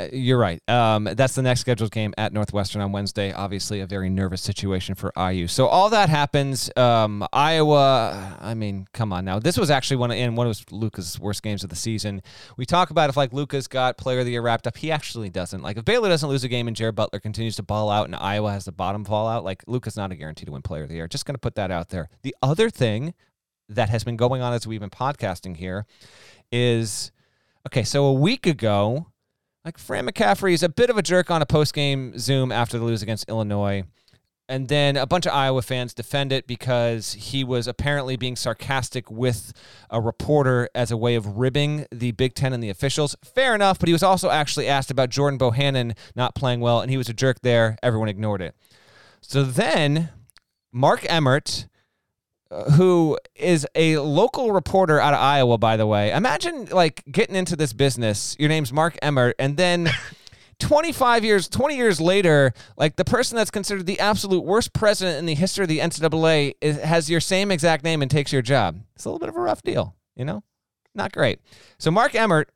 Uh, you're right. Um, that's the next scheduled game at Northwestern on Wednesday. Obviously, a very nervous situation for IU. So all that happens. Um, Iowa. I mean, come on now. This was actually one of in one of Luka's worst games of the season. We talk about if like Luka's got Player of the Year wrapped up. He actually doesn't. Like if Baylor doesn't lose a game and Jared Butler continues to ball out and Iowa has the bottom fall out, like Luca's not a guarantee to win Player of the Year. Just going to put that out there. The other thing that has been going on as we've been podcasting here is okay. So a week ago. Like Fran McCaffery is a bit of a jerk on a post game Zoom after the lose against Illinois. And then a bunch of Iowa fans defend it because he was apparently being sarcastic with a reporter as a way of ribbing the Big Ten and the officials. Fair enough, but he was also actually asked about Jordan Bohannon not playing well, and he was a jerk there. Everyone ignored it. So then Mark Emmert who is a local reporter out of Iowa, by the way. Imagine like getting into this business. Your name's Mark Emmert, and then 25 years, 20 years later, like the person that's considered the absolute worst president in the history of the NCAA is, has your same exact name and takes your job. It's a little bit of a rough deal, you know? Not great. So Mark Emmert,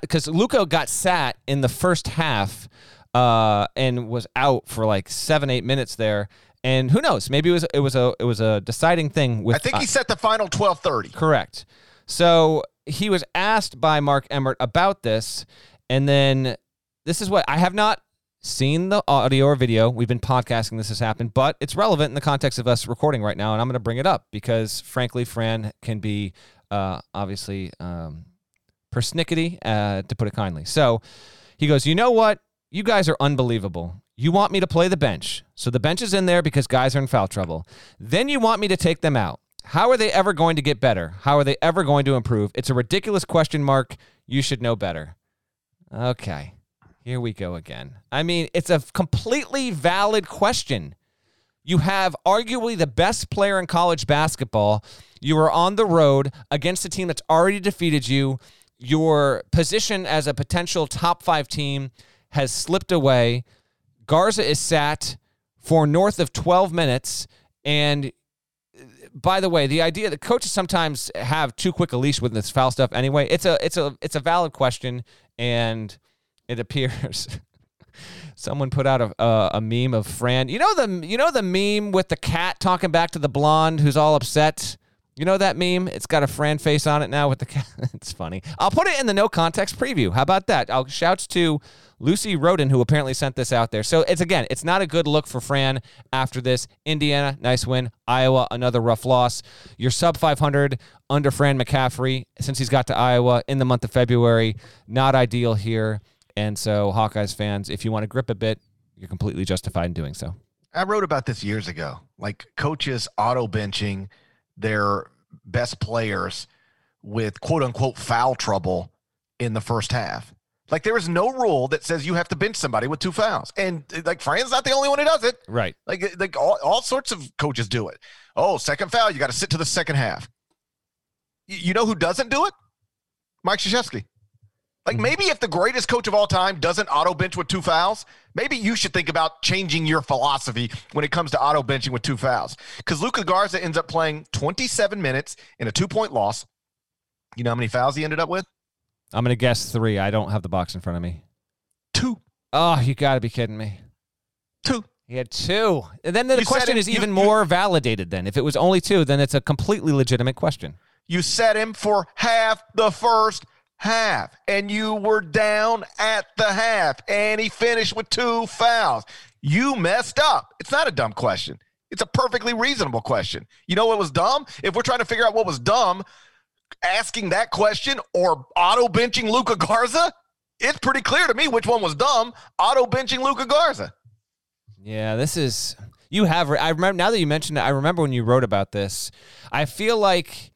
because Luka got sat in the first half uh, and was out for like seven, eight minutes there. And who knows? Maybe it was it was a it was a deciding thing with. I think he set the final twelve thirty. Correct. So he was asked by Mark Emmert about this, and then this is what I have not seen the audio or video. We've been podcasting this has happened, but it's relevant in the context of us recording right now, and I'm going to bring it up because, frankly, Fran can be uh, obviously um, persnickety, uh, to put it kindly. So he goes, "You know what? You guys are unbelievable. You want me to play the bench. So the bench is in there because guys are in foul trouble. Then you want me to take them out. How are they ever going to get better? How are they ever going to improve? It's a ridiculous question mark. You should know better. Okay. Here we go again. I mean, it's a completely valid question. You have arguably the best player in college basketball. You are on the road against a team that's already defeated you. Your position as a potential top five team has slipped away. Garza is sat for north of 12 minutes. And by the way, the idea that coaches sometimes have too quick a leash with this foul stuff anyway, it's a it's a it's a valid question and it appears someone put out a, a, a meme of Fran. You know the you know the meme with the cat talking back to the blonde who's all upset. You know that meme? It's got a Fran face on it now with the cat. it's funny. I'll put it in the no context preview. How about that? I'll shouts to Lucy Roden who apparently sent this out there. So it's again, it's not a good look for Fran after this. Indiana, nice win. Iowa, another rough loss. You're sub 500 under Fran McCaffery since he's got to Iowa in the month of February. Not ideal here. And so, Hawkeyes fans, if you want to grip a bit, you're completely justified in doing so. I wrote about this years ago. Like coaches auto benching their best players with quote unquote foul trouble in the first half. Like there is no rule that says you have to bench somebody with two fouls. And like Fran's not the only one who does it. Right. Like like all, all sorts of coaches do it. Oh, second foul, you got to sit to the second half. You know who doesn't do it? Mike Krzyzewski. Like mm-hmm. maybe if the greatest coach of all time doesn't auto bench with two fouls, maybe you should think about changing your philosophy when it comes to auto benching with two fouls. Because Luka Garza ends up playing 27 minutes in a two point loss. You know how many fouls he ended up with? I'm going to guess three. I don't have the box in front of me. Two. Oh, you got to be kidding me. Two. He had two. And then the You question it- is even you- more validated then. If it was only two, then it's a completely legitimate question. You set him for half the first half, and you were down at the half, and he finished with two fouls. You messed up. It's not a dumb question. It's a perfectly reasonable question. You know what was dumb? If we're trying to figure out what was dumb, asking that question or auto benching Luka Garza, it's pretty clear to me which one was dumb. Auto benching Luka Garza. Yeah, this is you have I remember now that you mentioned it, I remember when you wrote about this. I feel like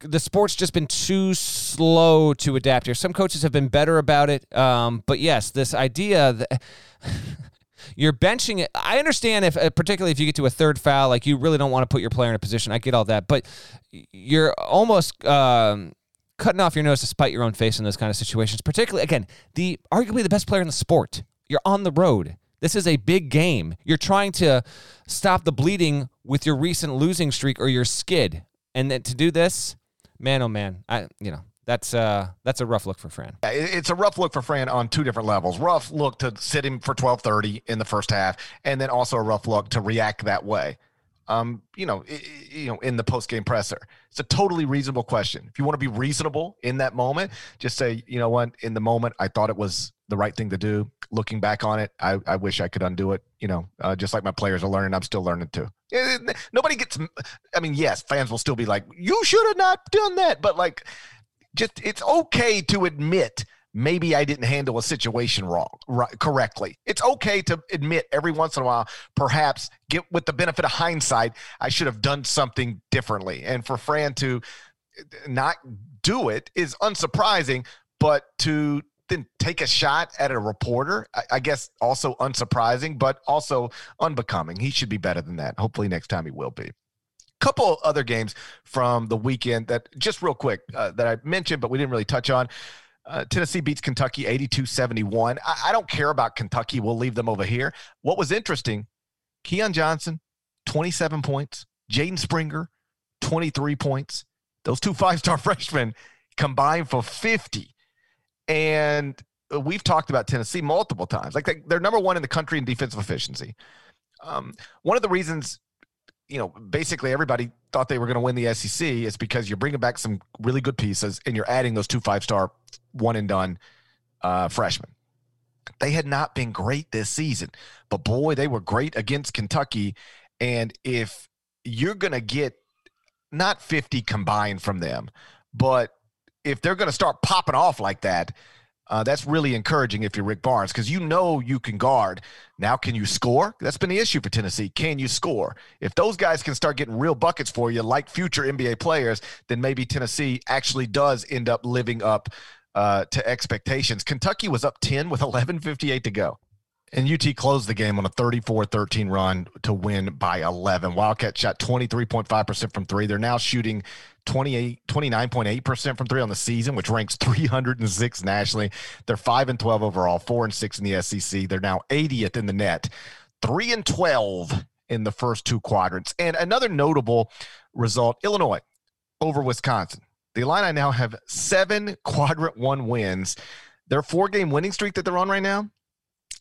the sport's just been too slow to adapt here. Some coaches have been better about it. Um, but yes, this idea that you're benching it. I understand if, uh, particularly if you get to a third foul, like you really don't want to put your player in a position. I get all that, but you're almost um, cutting off your nose to spite your own face in those kind of situations. Particularly, again, the arguably the best player in the sport. You're on the road. This is a big game. You're trying to stop the bleeding with your recent losing streak or your skid, and then to do this, man, oh man, I you know that's uh that's a rough look for Fran. It's a rough look for Fran on two different levels. Rough look to sit him for twelve thirty in the first half, and then also a rough look to react that way. Um, you know, you know, in the post game presser, it's a totally reasonable question. If you want to be reasonable in that moment, just say, you know what, in the moment, I thought it was the right thing to do. Looking back on it, I, I wish I could undo it. You know, uh, just like my players are learning, I'm still learning too. Eh, eh, Nobody gets. I mean, yes, fans will still be like, you should have not done that, but like just it's okay to admit maybe I didn't handle a situation wrong, right, correctly. It's okay to admit every once in a while, perhaps get with the benefit of hindsight, I should have done something differently. And for Fran to eh, not do it is unsurprising, but to then take a shot at a reporter, I, I guess also unsurprising, but also unbecoming. He should be better than that. Hopefully next time he will be. Couple other games from the weekend that just real quick uh, that I mentioned, but we didn't really touch on. Uh, Tennessee beats Kentucky 82 71. I, I don't care about Kentucky. We'll leave them over here. What was interesting, Keon Johnson, 27 points, Jaden Springer, 23 points. Those two five star freshmen combined for 50. And we've talked about Tennessee multiple times. Like they, are number one in the country in defensive efficiency. Um, one of the reasons, you know, basically everybody thought they were going to win the SEC is because you're bringing back some really good pieces and you're adding those two five star one and done uh, freshmen. They had not been great this season, but boy, they were great against Kentucky. And if you're going to get not 50 combined from them, but if they're going to start popping off like that, uh, that's really encouraging if you're Rick Barnes because you know you can guard. Now, can you score? That's been the issue for Tennessee. Can you score? If those guys can start getting real buckets for you, like future NBA players, then maybe Tennessee actually does end up living up uh, to expectations. Kentucky was up 10 with 11.58 to go. And UT closed the game on a 34 13 run to win by 11. Wildcat shot 23.5% from three. They're now shooting 28, 29.8% from three on the season, which ranks 306 nationally. They're 5 and 12 overall, 4 and 6 in the SEC. They're now 80th in the net, 3 and 12 in the first two quadrants. And another notable result Illinois over Wisconsin. The Illini now have seven quadrant one wins. Their four game winning streak that they're on right now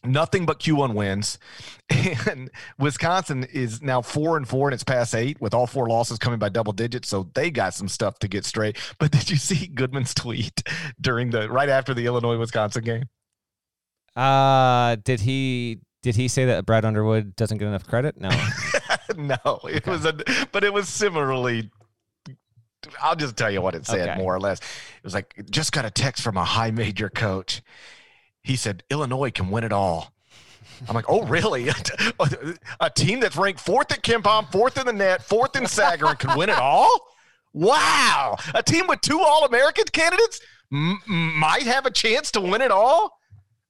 nothing but Q1 wins. And Wisconsin is now four and four in its past eight, with all four losses coming by double digits. So they got some stuff to get straight. But did you see Goodman's tweet during the right after the Illinois Wisconsin game? Uh did he did he say that Brad Underwood doesn't get enough credit? No. no, it okay. was a but it was similarly I'll just tell you what it said okay. more or less. It was like just got a text from a high major coach he said Illinois can win it all. I'm like, oh, really? a team that's ranked fourth at KenPom, fourth in the net, fourth in Sagarin can win it all? Wow. A team with two All American candidates m- might have a chance to win it all?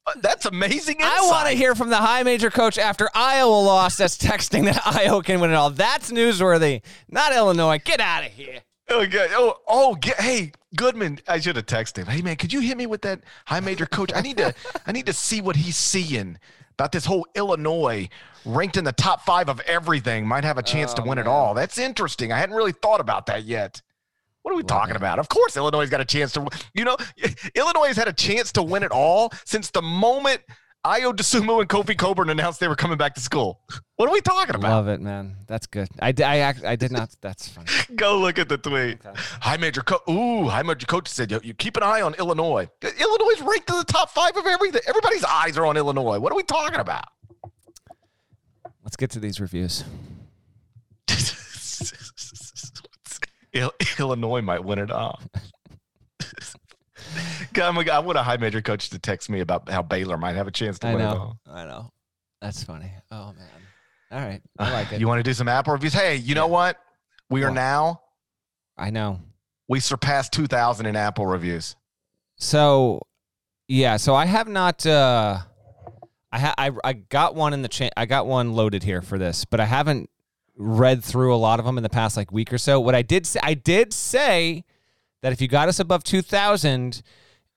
Uh, that's amazing. Insight. I want to hear from the high major coach after Iowa lost that's texting that Iowa can win it all. That's newsworthy. Not Illinois. Get out of here. Oh, okay. Oh, oh, get, hey, Goodman. I should have texted him. Hey, man, could you hit me with that high major coach? I need to, I need to see what he's seeing about this whole Illinois ranked in the top five of everything. Might have a chance oh, to win man. it all. That's interesting. I hadn't really thought about that yet. What are we Love talking it. about? Of course, Illinois got a chance to. You know, Illinois has had a chance to win it all since the moment Ayo Dosunmu and Kofi Cockburn announced they were coming back to school. What are we talking about? Love it, man. That's good. I, I, I did not. That's funny. Go look at the tweet. Okay. High major coach. Ooh, high major coach said you, you keep an eye on Illinois. Illinois is ranked in the top five of everything. Everybody's eyes are on Illinois. What are we talking about? Let's get to these reviews. Illinois might win it all. I want a high major coach to text me about how Baylor might have a chance to I win know, it all. I know. That's funny. Oh man. All right. I like it. You want to do some Apple reviews? Hey, you yeah. know what? We are now. I know. We surpassed 2,000 in Apple reviews. So, yeah. So I have not. uh I ha- I I got one in the chain. I got one loaded here for this, but I haven't read through a lot of them in the past like week or so. What I did say, I did say that if you got us above 2,000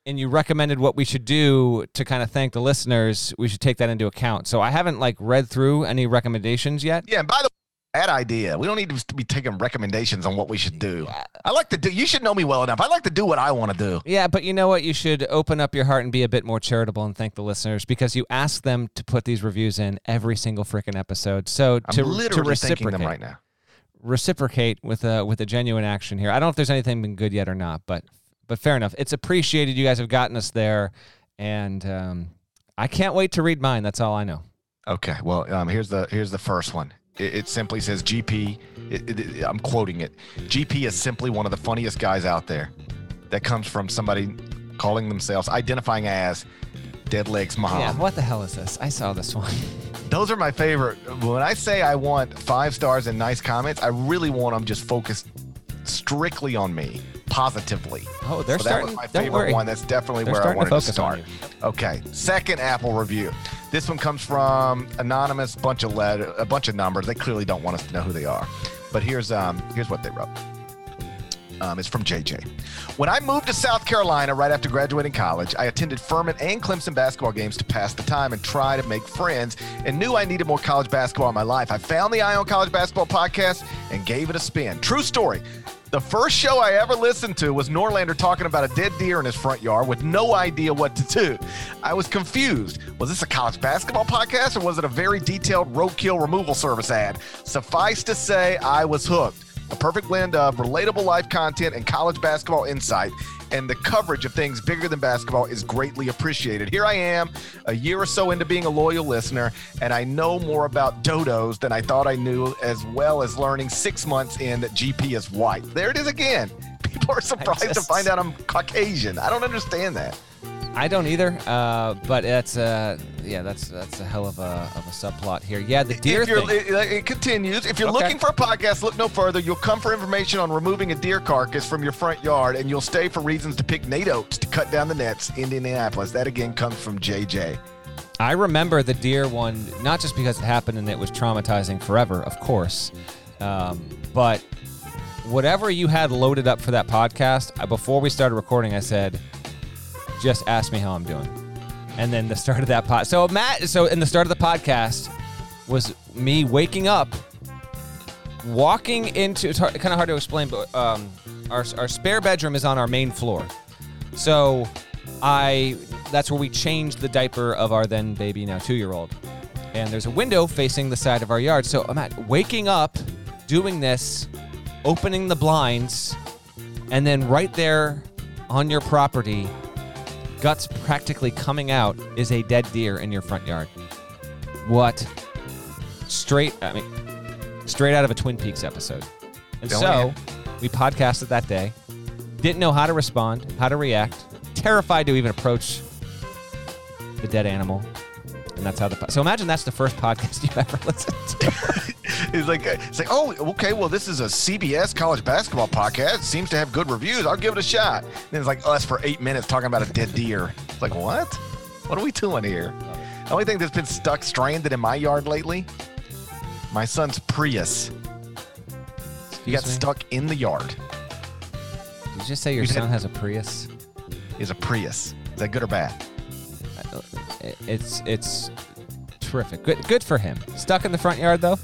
and you recommended what we should do to kind of thank the listeners, we should take that into account. So I haven't like read through any recommendations yet. Yeah, and by the way, bad idea. We don't need to be taking recommendations on what we should do. I like to do. You should know me well enough. I like to do what I want to do. Yeah, but you know what? You should open up your heart and be a bit more charitable and thank the listeners because you ask them to put these reviews in every single freaking episode. So I'm to, literally to reciprocate them right now reciprocate with a with a genuine action here. I don't know if there's anything been good yet or not, but but fair enough. It's appreciated. You guys have gotten us there, and um, I can't wait to read mine. That's all I know. Okay. Well, um, here's the here's the first one. It, it simply says GP. It, it, I'm quoting it. GP is simply one of the funniest guys out there. That comes from somebody calling themselves identifying as Dead Legs Mom. Yeah. What the hell is this? I saw this one. Those are my favorite. When I say I want five stars and nice comments, I really want them just focused strictly on me, positively. Oh, they're so starting. That was my favorite one. That's definitely they're where I wanted to, to start. Okay, second Apple review. This one comes from anonymous bunch of letter, a bunch of numbers. They clearly don't want us to know who they are. But here's um here's what they wrote. Um, it's from JJ. When I moved to South Carolina right after graduating college, I attended Furman and Clemson basketball games to pass the time and try to make friends and knew I needed more college basketball in my life. I found the Eye on College Basketball podcast and gave it a spin. True story. The first show I ever listened to was Norlander talking about a dead deer in his front yard with no idea what to do. I was confused. Was this a college basketball podcast or was it a very detailed roadkill removal service ad? Suffice to say, I was hooked a perfect blend of relatable life content and college basketball insight. And the coverage of things bigger than basketball is greatly appreciated. Here I am, a year or so into being a loyal listener, and I know more about dodos than I thought I knew, as well as learning six months in that GP is white. There it is again. People are surprised just, to find out I'm Caucasian. I don't understand that. I don't either, uh, but it's uh, yeah, that's that's a hell of a of a subplot here. Yeah, the deer thing. It, it, continues. If you're okay. looking for a podcast, look no further. You'll come for information on removing a deer carcass from your front yard, and you'll stay for reasons to pick Nate Oats to cut down the nets in Indianapolis. That again comes from JJ. I remember the deer one, not just because it happened and it was traumatizing forever, of course, um, but whatever you had loaded up for that podcast, before we started recording, I said just ask me how I'm doing. And then the start of that pod. So Matt, so in the start of the podcast was me waking up, walking into. It's hard, kind of hard to explain, but um, our our spare bedroom is on our main floor. So I that's where we changed the diaper of our then baby now two year old. And there's a window facing the side of our yard. So I'm at waking up, doing this, opening the blinds, and then right there on your property guts practically coming out is a dead deer in your front yard. What? Straight, I mean, straight out of a Twin Peaks episode. And Don't so we podcasted that day. Didn't know how to respond, how to react. Terrified to even approach the dead animal. And that's how the. So imagine that's the first podcast you ever listened to. He's like, it's like, oh, okay, well, this is a CBS college basketball podcast. It seems to have good reviews. I'll give it a shot. And it's like us for eight minutes talking about a dead deer. It's like, what? What are we doing here? The only thing that's been stuck stranded in my yard lately, my son's Prius. Excuse he got me? stuck in the yard. Did you just say your son had, has a Prius? Is a Prius. Is that good or bad? Uh, it's it's terrific. Good good for him. Stuck in the front yard though.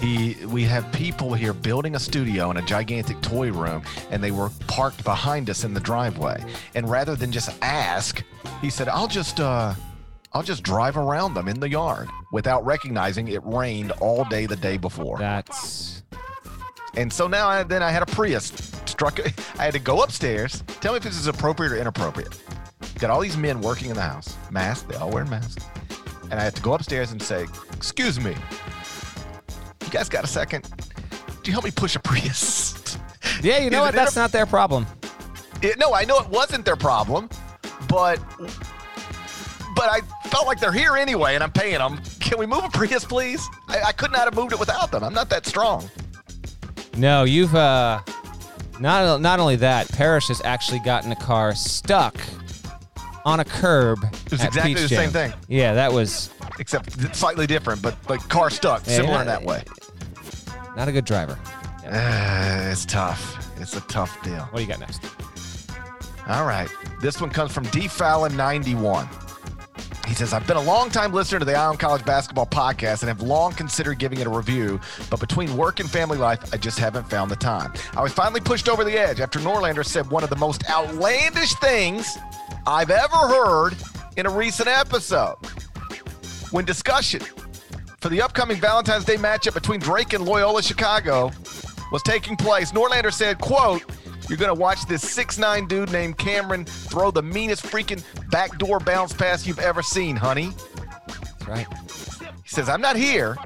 He, we have people here building a studio in a gigantic toy room, and they were parked behind us in the driveway. And rather than just ask, he said, "I'll just, uh, I'll just drive around them in the yard," without recognizing it rained all day the day before. That's. And so now, I, then I had a Prius struck. I had to go upstairs. Tell me if this is appropriate or inappropriate. Got all these men working in the house, masked. They all wear masks. And I had to go upstairs and say, "Excuse me, guys got a second? Do you help me push a Prius? Yeah, you know what? That's not their problem. It, no, I know it wasn't their problem, but but I felt like they're here anyway, and I'm paying them. Can we move a Prius, please? I, I could not have moved it without them. I'm not that strong. No, you've uh, not not only that. Parrish has actually gotten a car stuck on a curb. It was exactly Peach the Jam. same thing. Yeah, that was except slightly different, but like car stuck, yeah, similar in that way. Not a good driver. Uh, it's tough. It's a tough deal. What do you got next? All right. This one comes from D Fallon 91. He says, I've been a long time listener to the Eye on College Basketball podcast and have long considered giving it a review, but between work and family life, I just haven't found the time. I was finally pushed over the edge after Norlander said one of the most outlandish things I've ever heard in a recent episode. When discussion for the upcoming Valentine's Day matchup between Drake and Loyola Chicago was taking place, Norlander said, quote, you're going to watch this six-nine dude named Cameron throw the meanest freaking backdoor bounce pass you've ever seen, honey. That's right. He says, I'm not here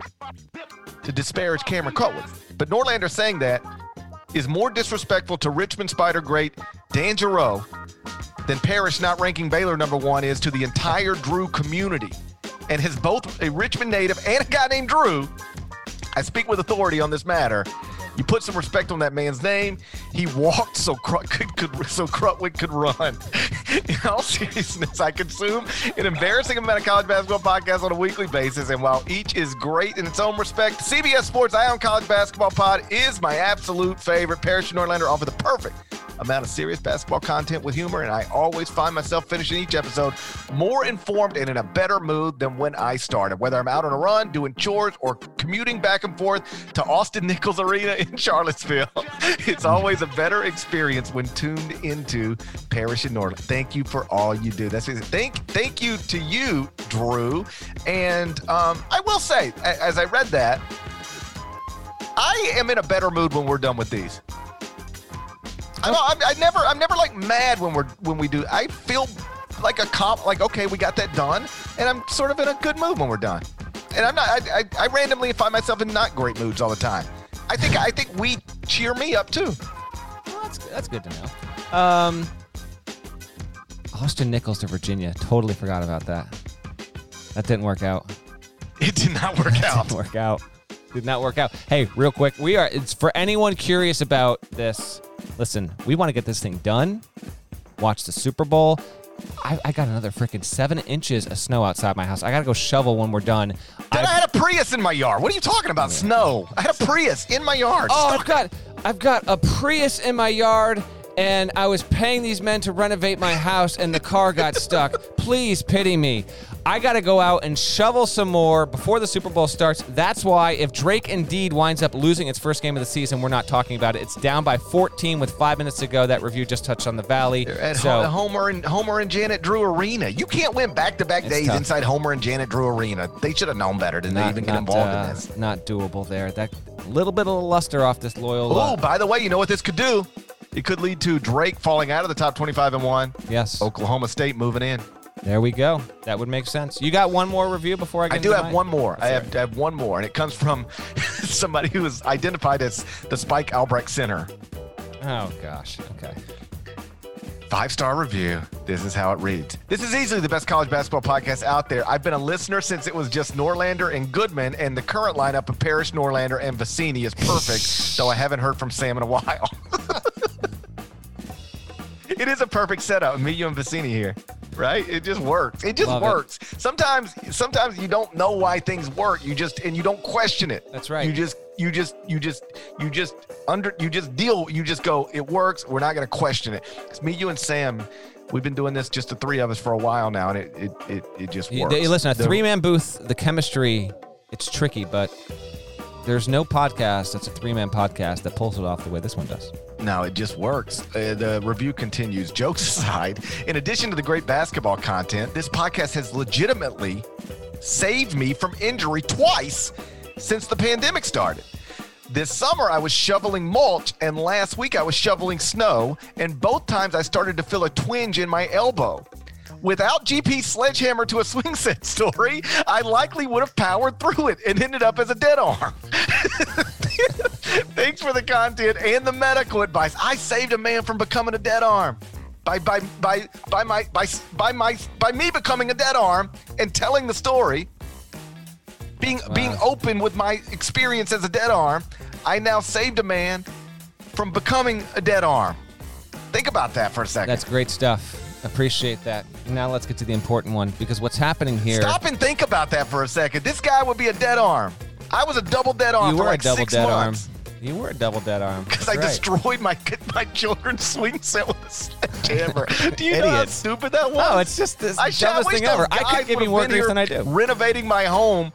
to disparage Cameron Krutwig, but Norlander saying that is more disrespectful to Richmond Spider great Dan Geriot than Parrish not ranking Baylor number one is to the entire Drew community and has both a Richmond native and a guy named Drew I speak with authority on this matter. You put some respect on that man's name. He walked so Crut could, could so Krutwig could run. In all seriousness, I consume an embarrassing amount of college basketball podcasts on a weekly basis, and while each is great in its own respect, CBS Sports Eye on College Basketball Pod is my absolute favorite. Parrish and Norlander offer the perfect amount of serious basketball content with humor, and I always find myself finishing each episode more informed and in a better mood than when I started. Whether I'm out on a run, doing chores, or commuting back and forth to Austin Nichols Arena in Charlottesville, it's always a better experience when tuned into Parrish and Norland. Thank you for all you do. That's it. Thank, thank you to you, Drew. And um, I will say, as I read that, I am in a better mood when we're done with these. I, know, I, I never, I'm never like mad when we're when we do. I feel like a comp, like okay, we got that done, and I'm sort of in a good mood when we're done. And I'm not. I, I, I randomly find myself in not great moods all the time. I think I think we cheer me up too. Well, that's that's good to know. Um, Austin Nichols to Virginia. Totally forgot about that. That didn't work out. It did not work out. didn't work out. Did not work out. Hey, real quick, we are. It's for anyone curious about this. Listen, we want to get this thing done. Watch the Super Bowl. I, I got another freaking seven inches of snow outside my house. I gotta go shovel when we're done. Dude, I had a Prius in my yard. What are you talking about? Snow. I had a Prius in my yard. Oh. I've got I've got a Prius in my yard and I was paying these men to renovate my house and the car got stuck. Please pity me. I got to go out and shovel some more before the Super Bowl starts. That's why if Drake indeed winds up losing its first game of the season, we're not talking about it. It's down by 14 with 5 minutes to go. That review just touched on the Valley. At so Homer and Homer and Janet Drew Arena. You can't win back-to-back days tough. inside Homer and Janet Drew Arena. They should have known better than they even get involved uh, in this. Not doable there. That little bit of luster off this loyal. Oh, by the way, you know what this could do? It could lead to Drake falling out of the top 25 and one. yes. Oklahoma State moving in. There we go. That would make sense. You got one more review before I get I do have mine? one more. I have, I have one more, and it comes from somebody who is identified as the Spike Albrecht Center. Oh gosh. Okay. Five star review. This is how it reads. This is easily the best college basketball podcast out there. I've been a listener since it was just Norlander and Goodman, and the current lineup of Parrish, Norlander, and Vecenie is perfect, though I haven't heard from Sam in a while. it is a perfect setup. Me, you, and Vecenie here. Right? It just works. It just Love it. works. Sometimes sometimes you don't know why things work. You just and you don't question it. That's right. You just you just you just you just under you just deal you just go it works we're not going to question it it's me you and sam we've been doing this just the three of us for a while now and it it it, it just works you listen, a three man booth, the chemistry, it's tricky, but there's no podcast that's a three man podcast that pulls it off the way this one does. no it just works uh, the review continues jokes aside in addition to the great basketball content this podcast has legitimately saved me from injury twice since the pandemic started This summer, I was shoveling mulch, and last week, I was shoveling snow, and both times I started to feel a twinge in my elbow. Without GP sledgehammer to a swing set story, I likely would have powered through it and ended up as a dead arm. Thanks for the content and the medical advice. I saved a man from becoming a dead arm. By by by by my by by my by me becoming a dead arm and telling the story being being open with my experience as a dead arm, I now saved a man from becoming a dead arm. Think about that for a second. That's great stuff. Appreciate that. Now let's get to the important one because what's happening here. Stop and think about that for a second. This guy would be a dead arm. I was a double dead arm You for were like a double dead months arm. You were a double dead arm. because I right. destroyed my my children's swing set with a sledgehammer. Do you know how stupid that was? No, it's just this I dumbest thing ever. I could give you more been grief here than I do. Renovating my home,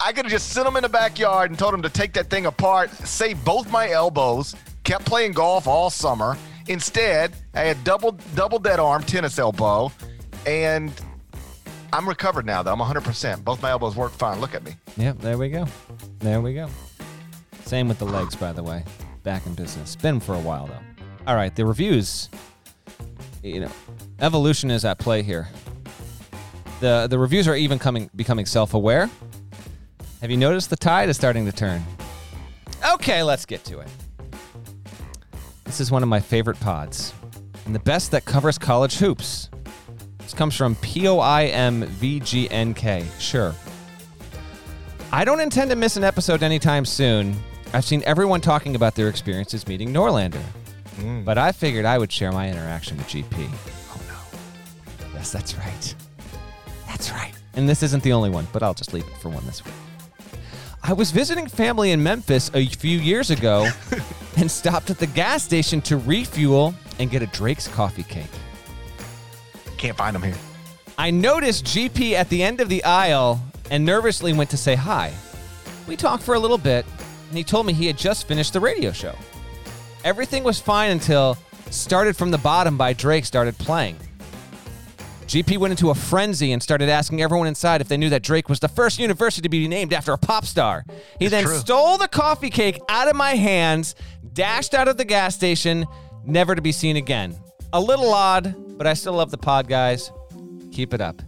I could have just sent them in the backyard and told them to take that thing apart, save both my elbows, kept playing golf all summer. Instead, I had double double dead arm tennis elbow, and I'm recovered now. Though I'm 100%. Both my elbows work fine. Look at me. Yep, there we go. There we go. Same with the legs, by the way. Back in business. Been for a while though. All right, the reviews. You know, evolution is at play here. The the reviews are even coming becoming self-aware. Have you noticed the tide is starting to turn? Okay, let's get to it. This is one of my favorite pods, and the best that covers college hoops. This comes from P O I M V G N K. Sure. I don't intend to miss an episode anytime soon. I've seen everyone talking about their experiences meeting Norlander, hmm. but I figured I would share my interaction with GP. Oh no. Yes, that's right. That's right. And this isn't the only one, but I'll just leave it for one this week. I was visiting family in Memphis a few years ago and stopped at the gas station to refuel and get a Drake's coffee cake. Can't find them here. I noticed GP at the end of the aisle and nervously went to say hi. We talked for a little bit, and he told me he had just finished the radio show. Everything was fine until Started from the Bottom by Drake started playing. GP went into a frenzy and started asking everyone inside if they knew that Drake was the first university to be named after a pop star. He then true. stole the coffee cake out of my hands, dashed out of the gas station, never to be seen again. A little odd, but I still love the pod, guys. Keep it up.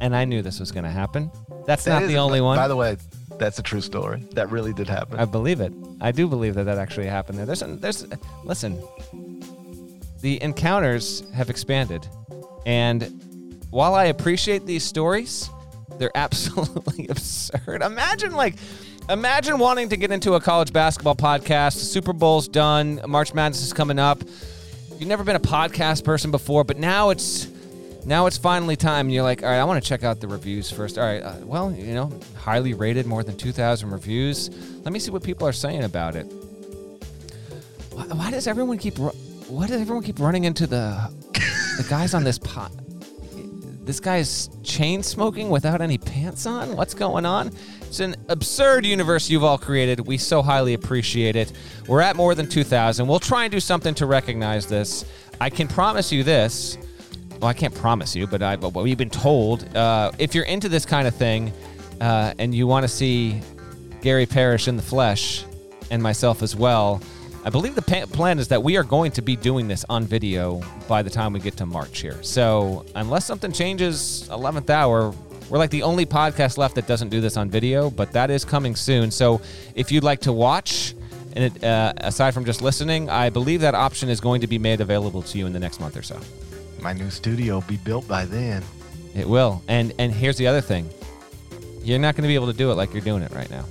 And I knew this was going to happen. That's That not the only one. By the way, that's a true story. That really did happen. I believe it. I do believe that that actually happened there. There's, there's, listen, the encounters have expanded, and while I appreciate these stories, they're absolutely absurd. Imagine like, imagine wanting to get into a college basketball podcast. Super Bowl's done. March Madness is coming up. You've never been a podcast person before, but now it's now it's finally time. And you're like, all right, I want to check out the reviews first. All right, uh, well, you know, highly rated, more than 2,000 reviews. Let me see what people are saying about it. Why, why does everyone keep? Why does everyone keep running into the the guys on this pot? This guy's chain smoking without any pants on. What's going on? It's an absurd universe you've all created. We so highly appreciate it. We're at more than 2,000. We'll try and do something to recognize this. I can promise you this. Well, I can't promise you, but, I, but we've been told uh, if you're into this kind of thing uh, and you want to see Gary Parrish in the flesh and myself as well, I believe the pa- plan is that we are going to be doing this on video by the time we get to March here. So, unless something changes 11th hour, we're like the only podcast left that doesn't do this on video, but that is coming soon. So, if you'd like to watch, and it, uh, aside from just listening, I believe that option is going to be made available to you in the next month or so. My new studio will be built by then. It will. And and here's the other thing. You're not going to be able to do it like you're doing it right now.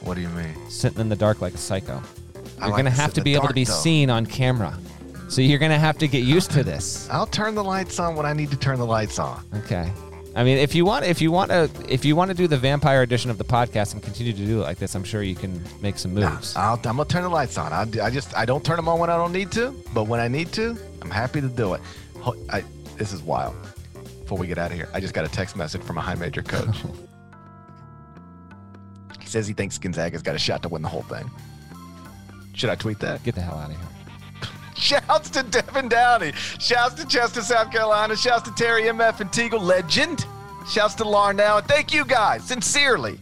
What do you mean? Sitting in the dark like a psycho. I You're like going to have to be able to be though. seen on camera. So you're going to have to get used to this. I'll turn the lights on when I need to turn the lights on. Okay. I mean, if you want, if you want to, if you want to do the vampire edition of the podcast and continue to do it like this, I'm sure you can make some Nah, moves. I'll, I'm gonna turn the lights on. I, I just I don't turn them on when I don't need to, but when I need to, I'm happy to do it. I, this is wild. Before we get out of here, I just got a text message from a high major coach. he says he thinks Gonzaga's got a shot to win the whole thing. Should I tweet that? Get the hell out of here. Shouts to Devan Downey. Shouts to Chester, South Carolina. Shouts to Terry MF and Teagle, legend. Shouts to Larnell. And thank you guys, sincerely.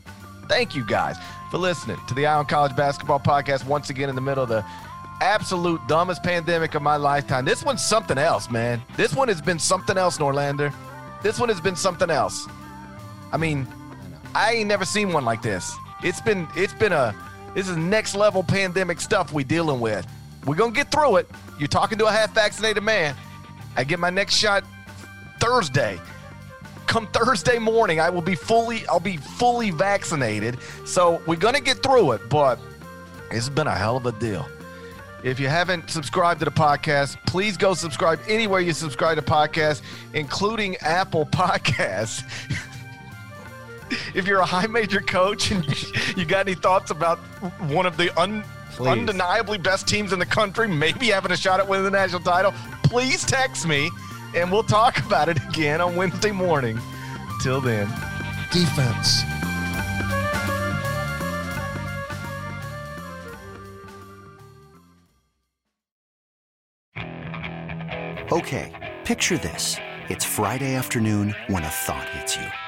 Thank you guys for listening to the Eye on College Basketball Podcast once again in the middle of the absolute dumbest pandemic of my lifetime. This one's something else, man. This one has been something else, Norlander. This one has been something else. I mean, I ain't never seen one like this. It's been it's been a this is next level pandemic stuff we dealing with. We're gonna get through it. You're talking to a half vaccinated man. I get my next shot Thursday. Come Thursday morning, I will be fully I'll be fully vaccinated. So we're gonna get through it, but it's been a hell of a deal. If you haven't subscribed to the podcast, please go subscribe anywhere you subscribe to podcasts, including Apple Podcasts. If you're a high major coach and you, you got any thoughts about one of the un, undeniably best teams in the country, maybe having a shot at winning the national title, please text me and we'll talk about it again on Wednesday morning. Till then, defense. Okay, picture this. It's Friday afternoon when a thought hits you.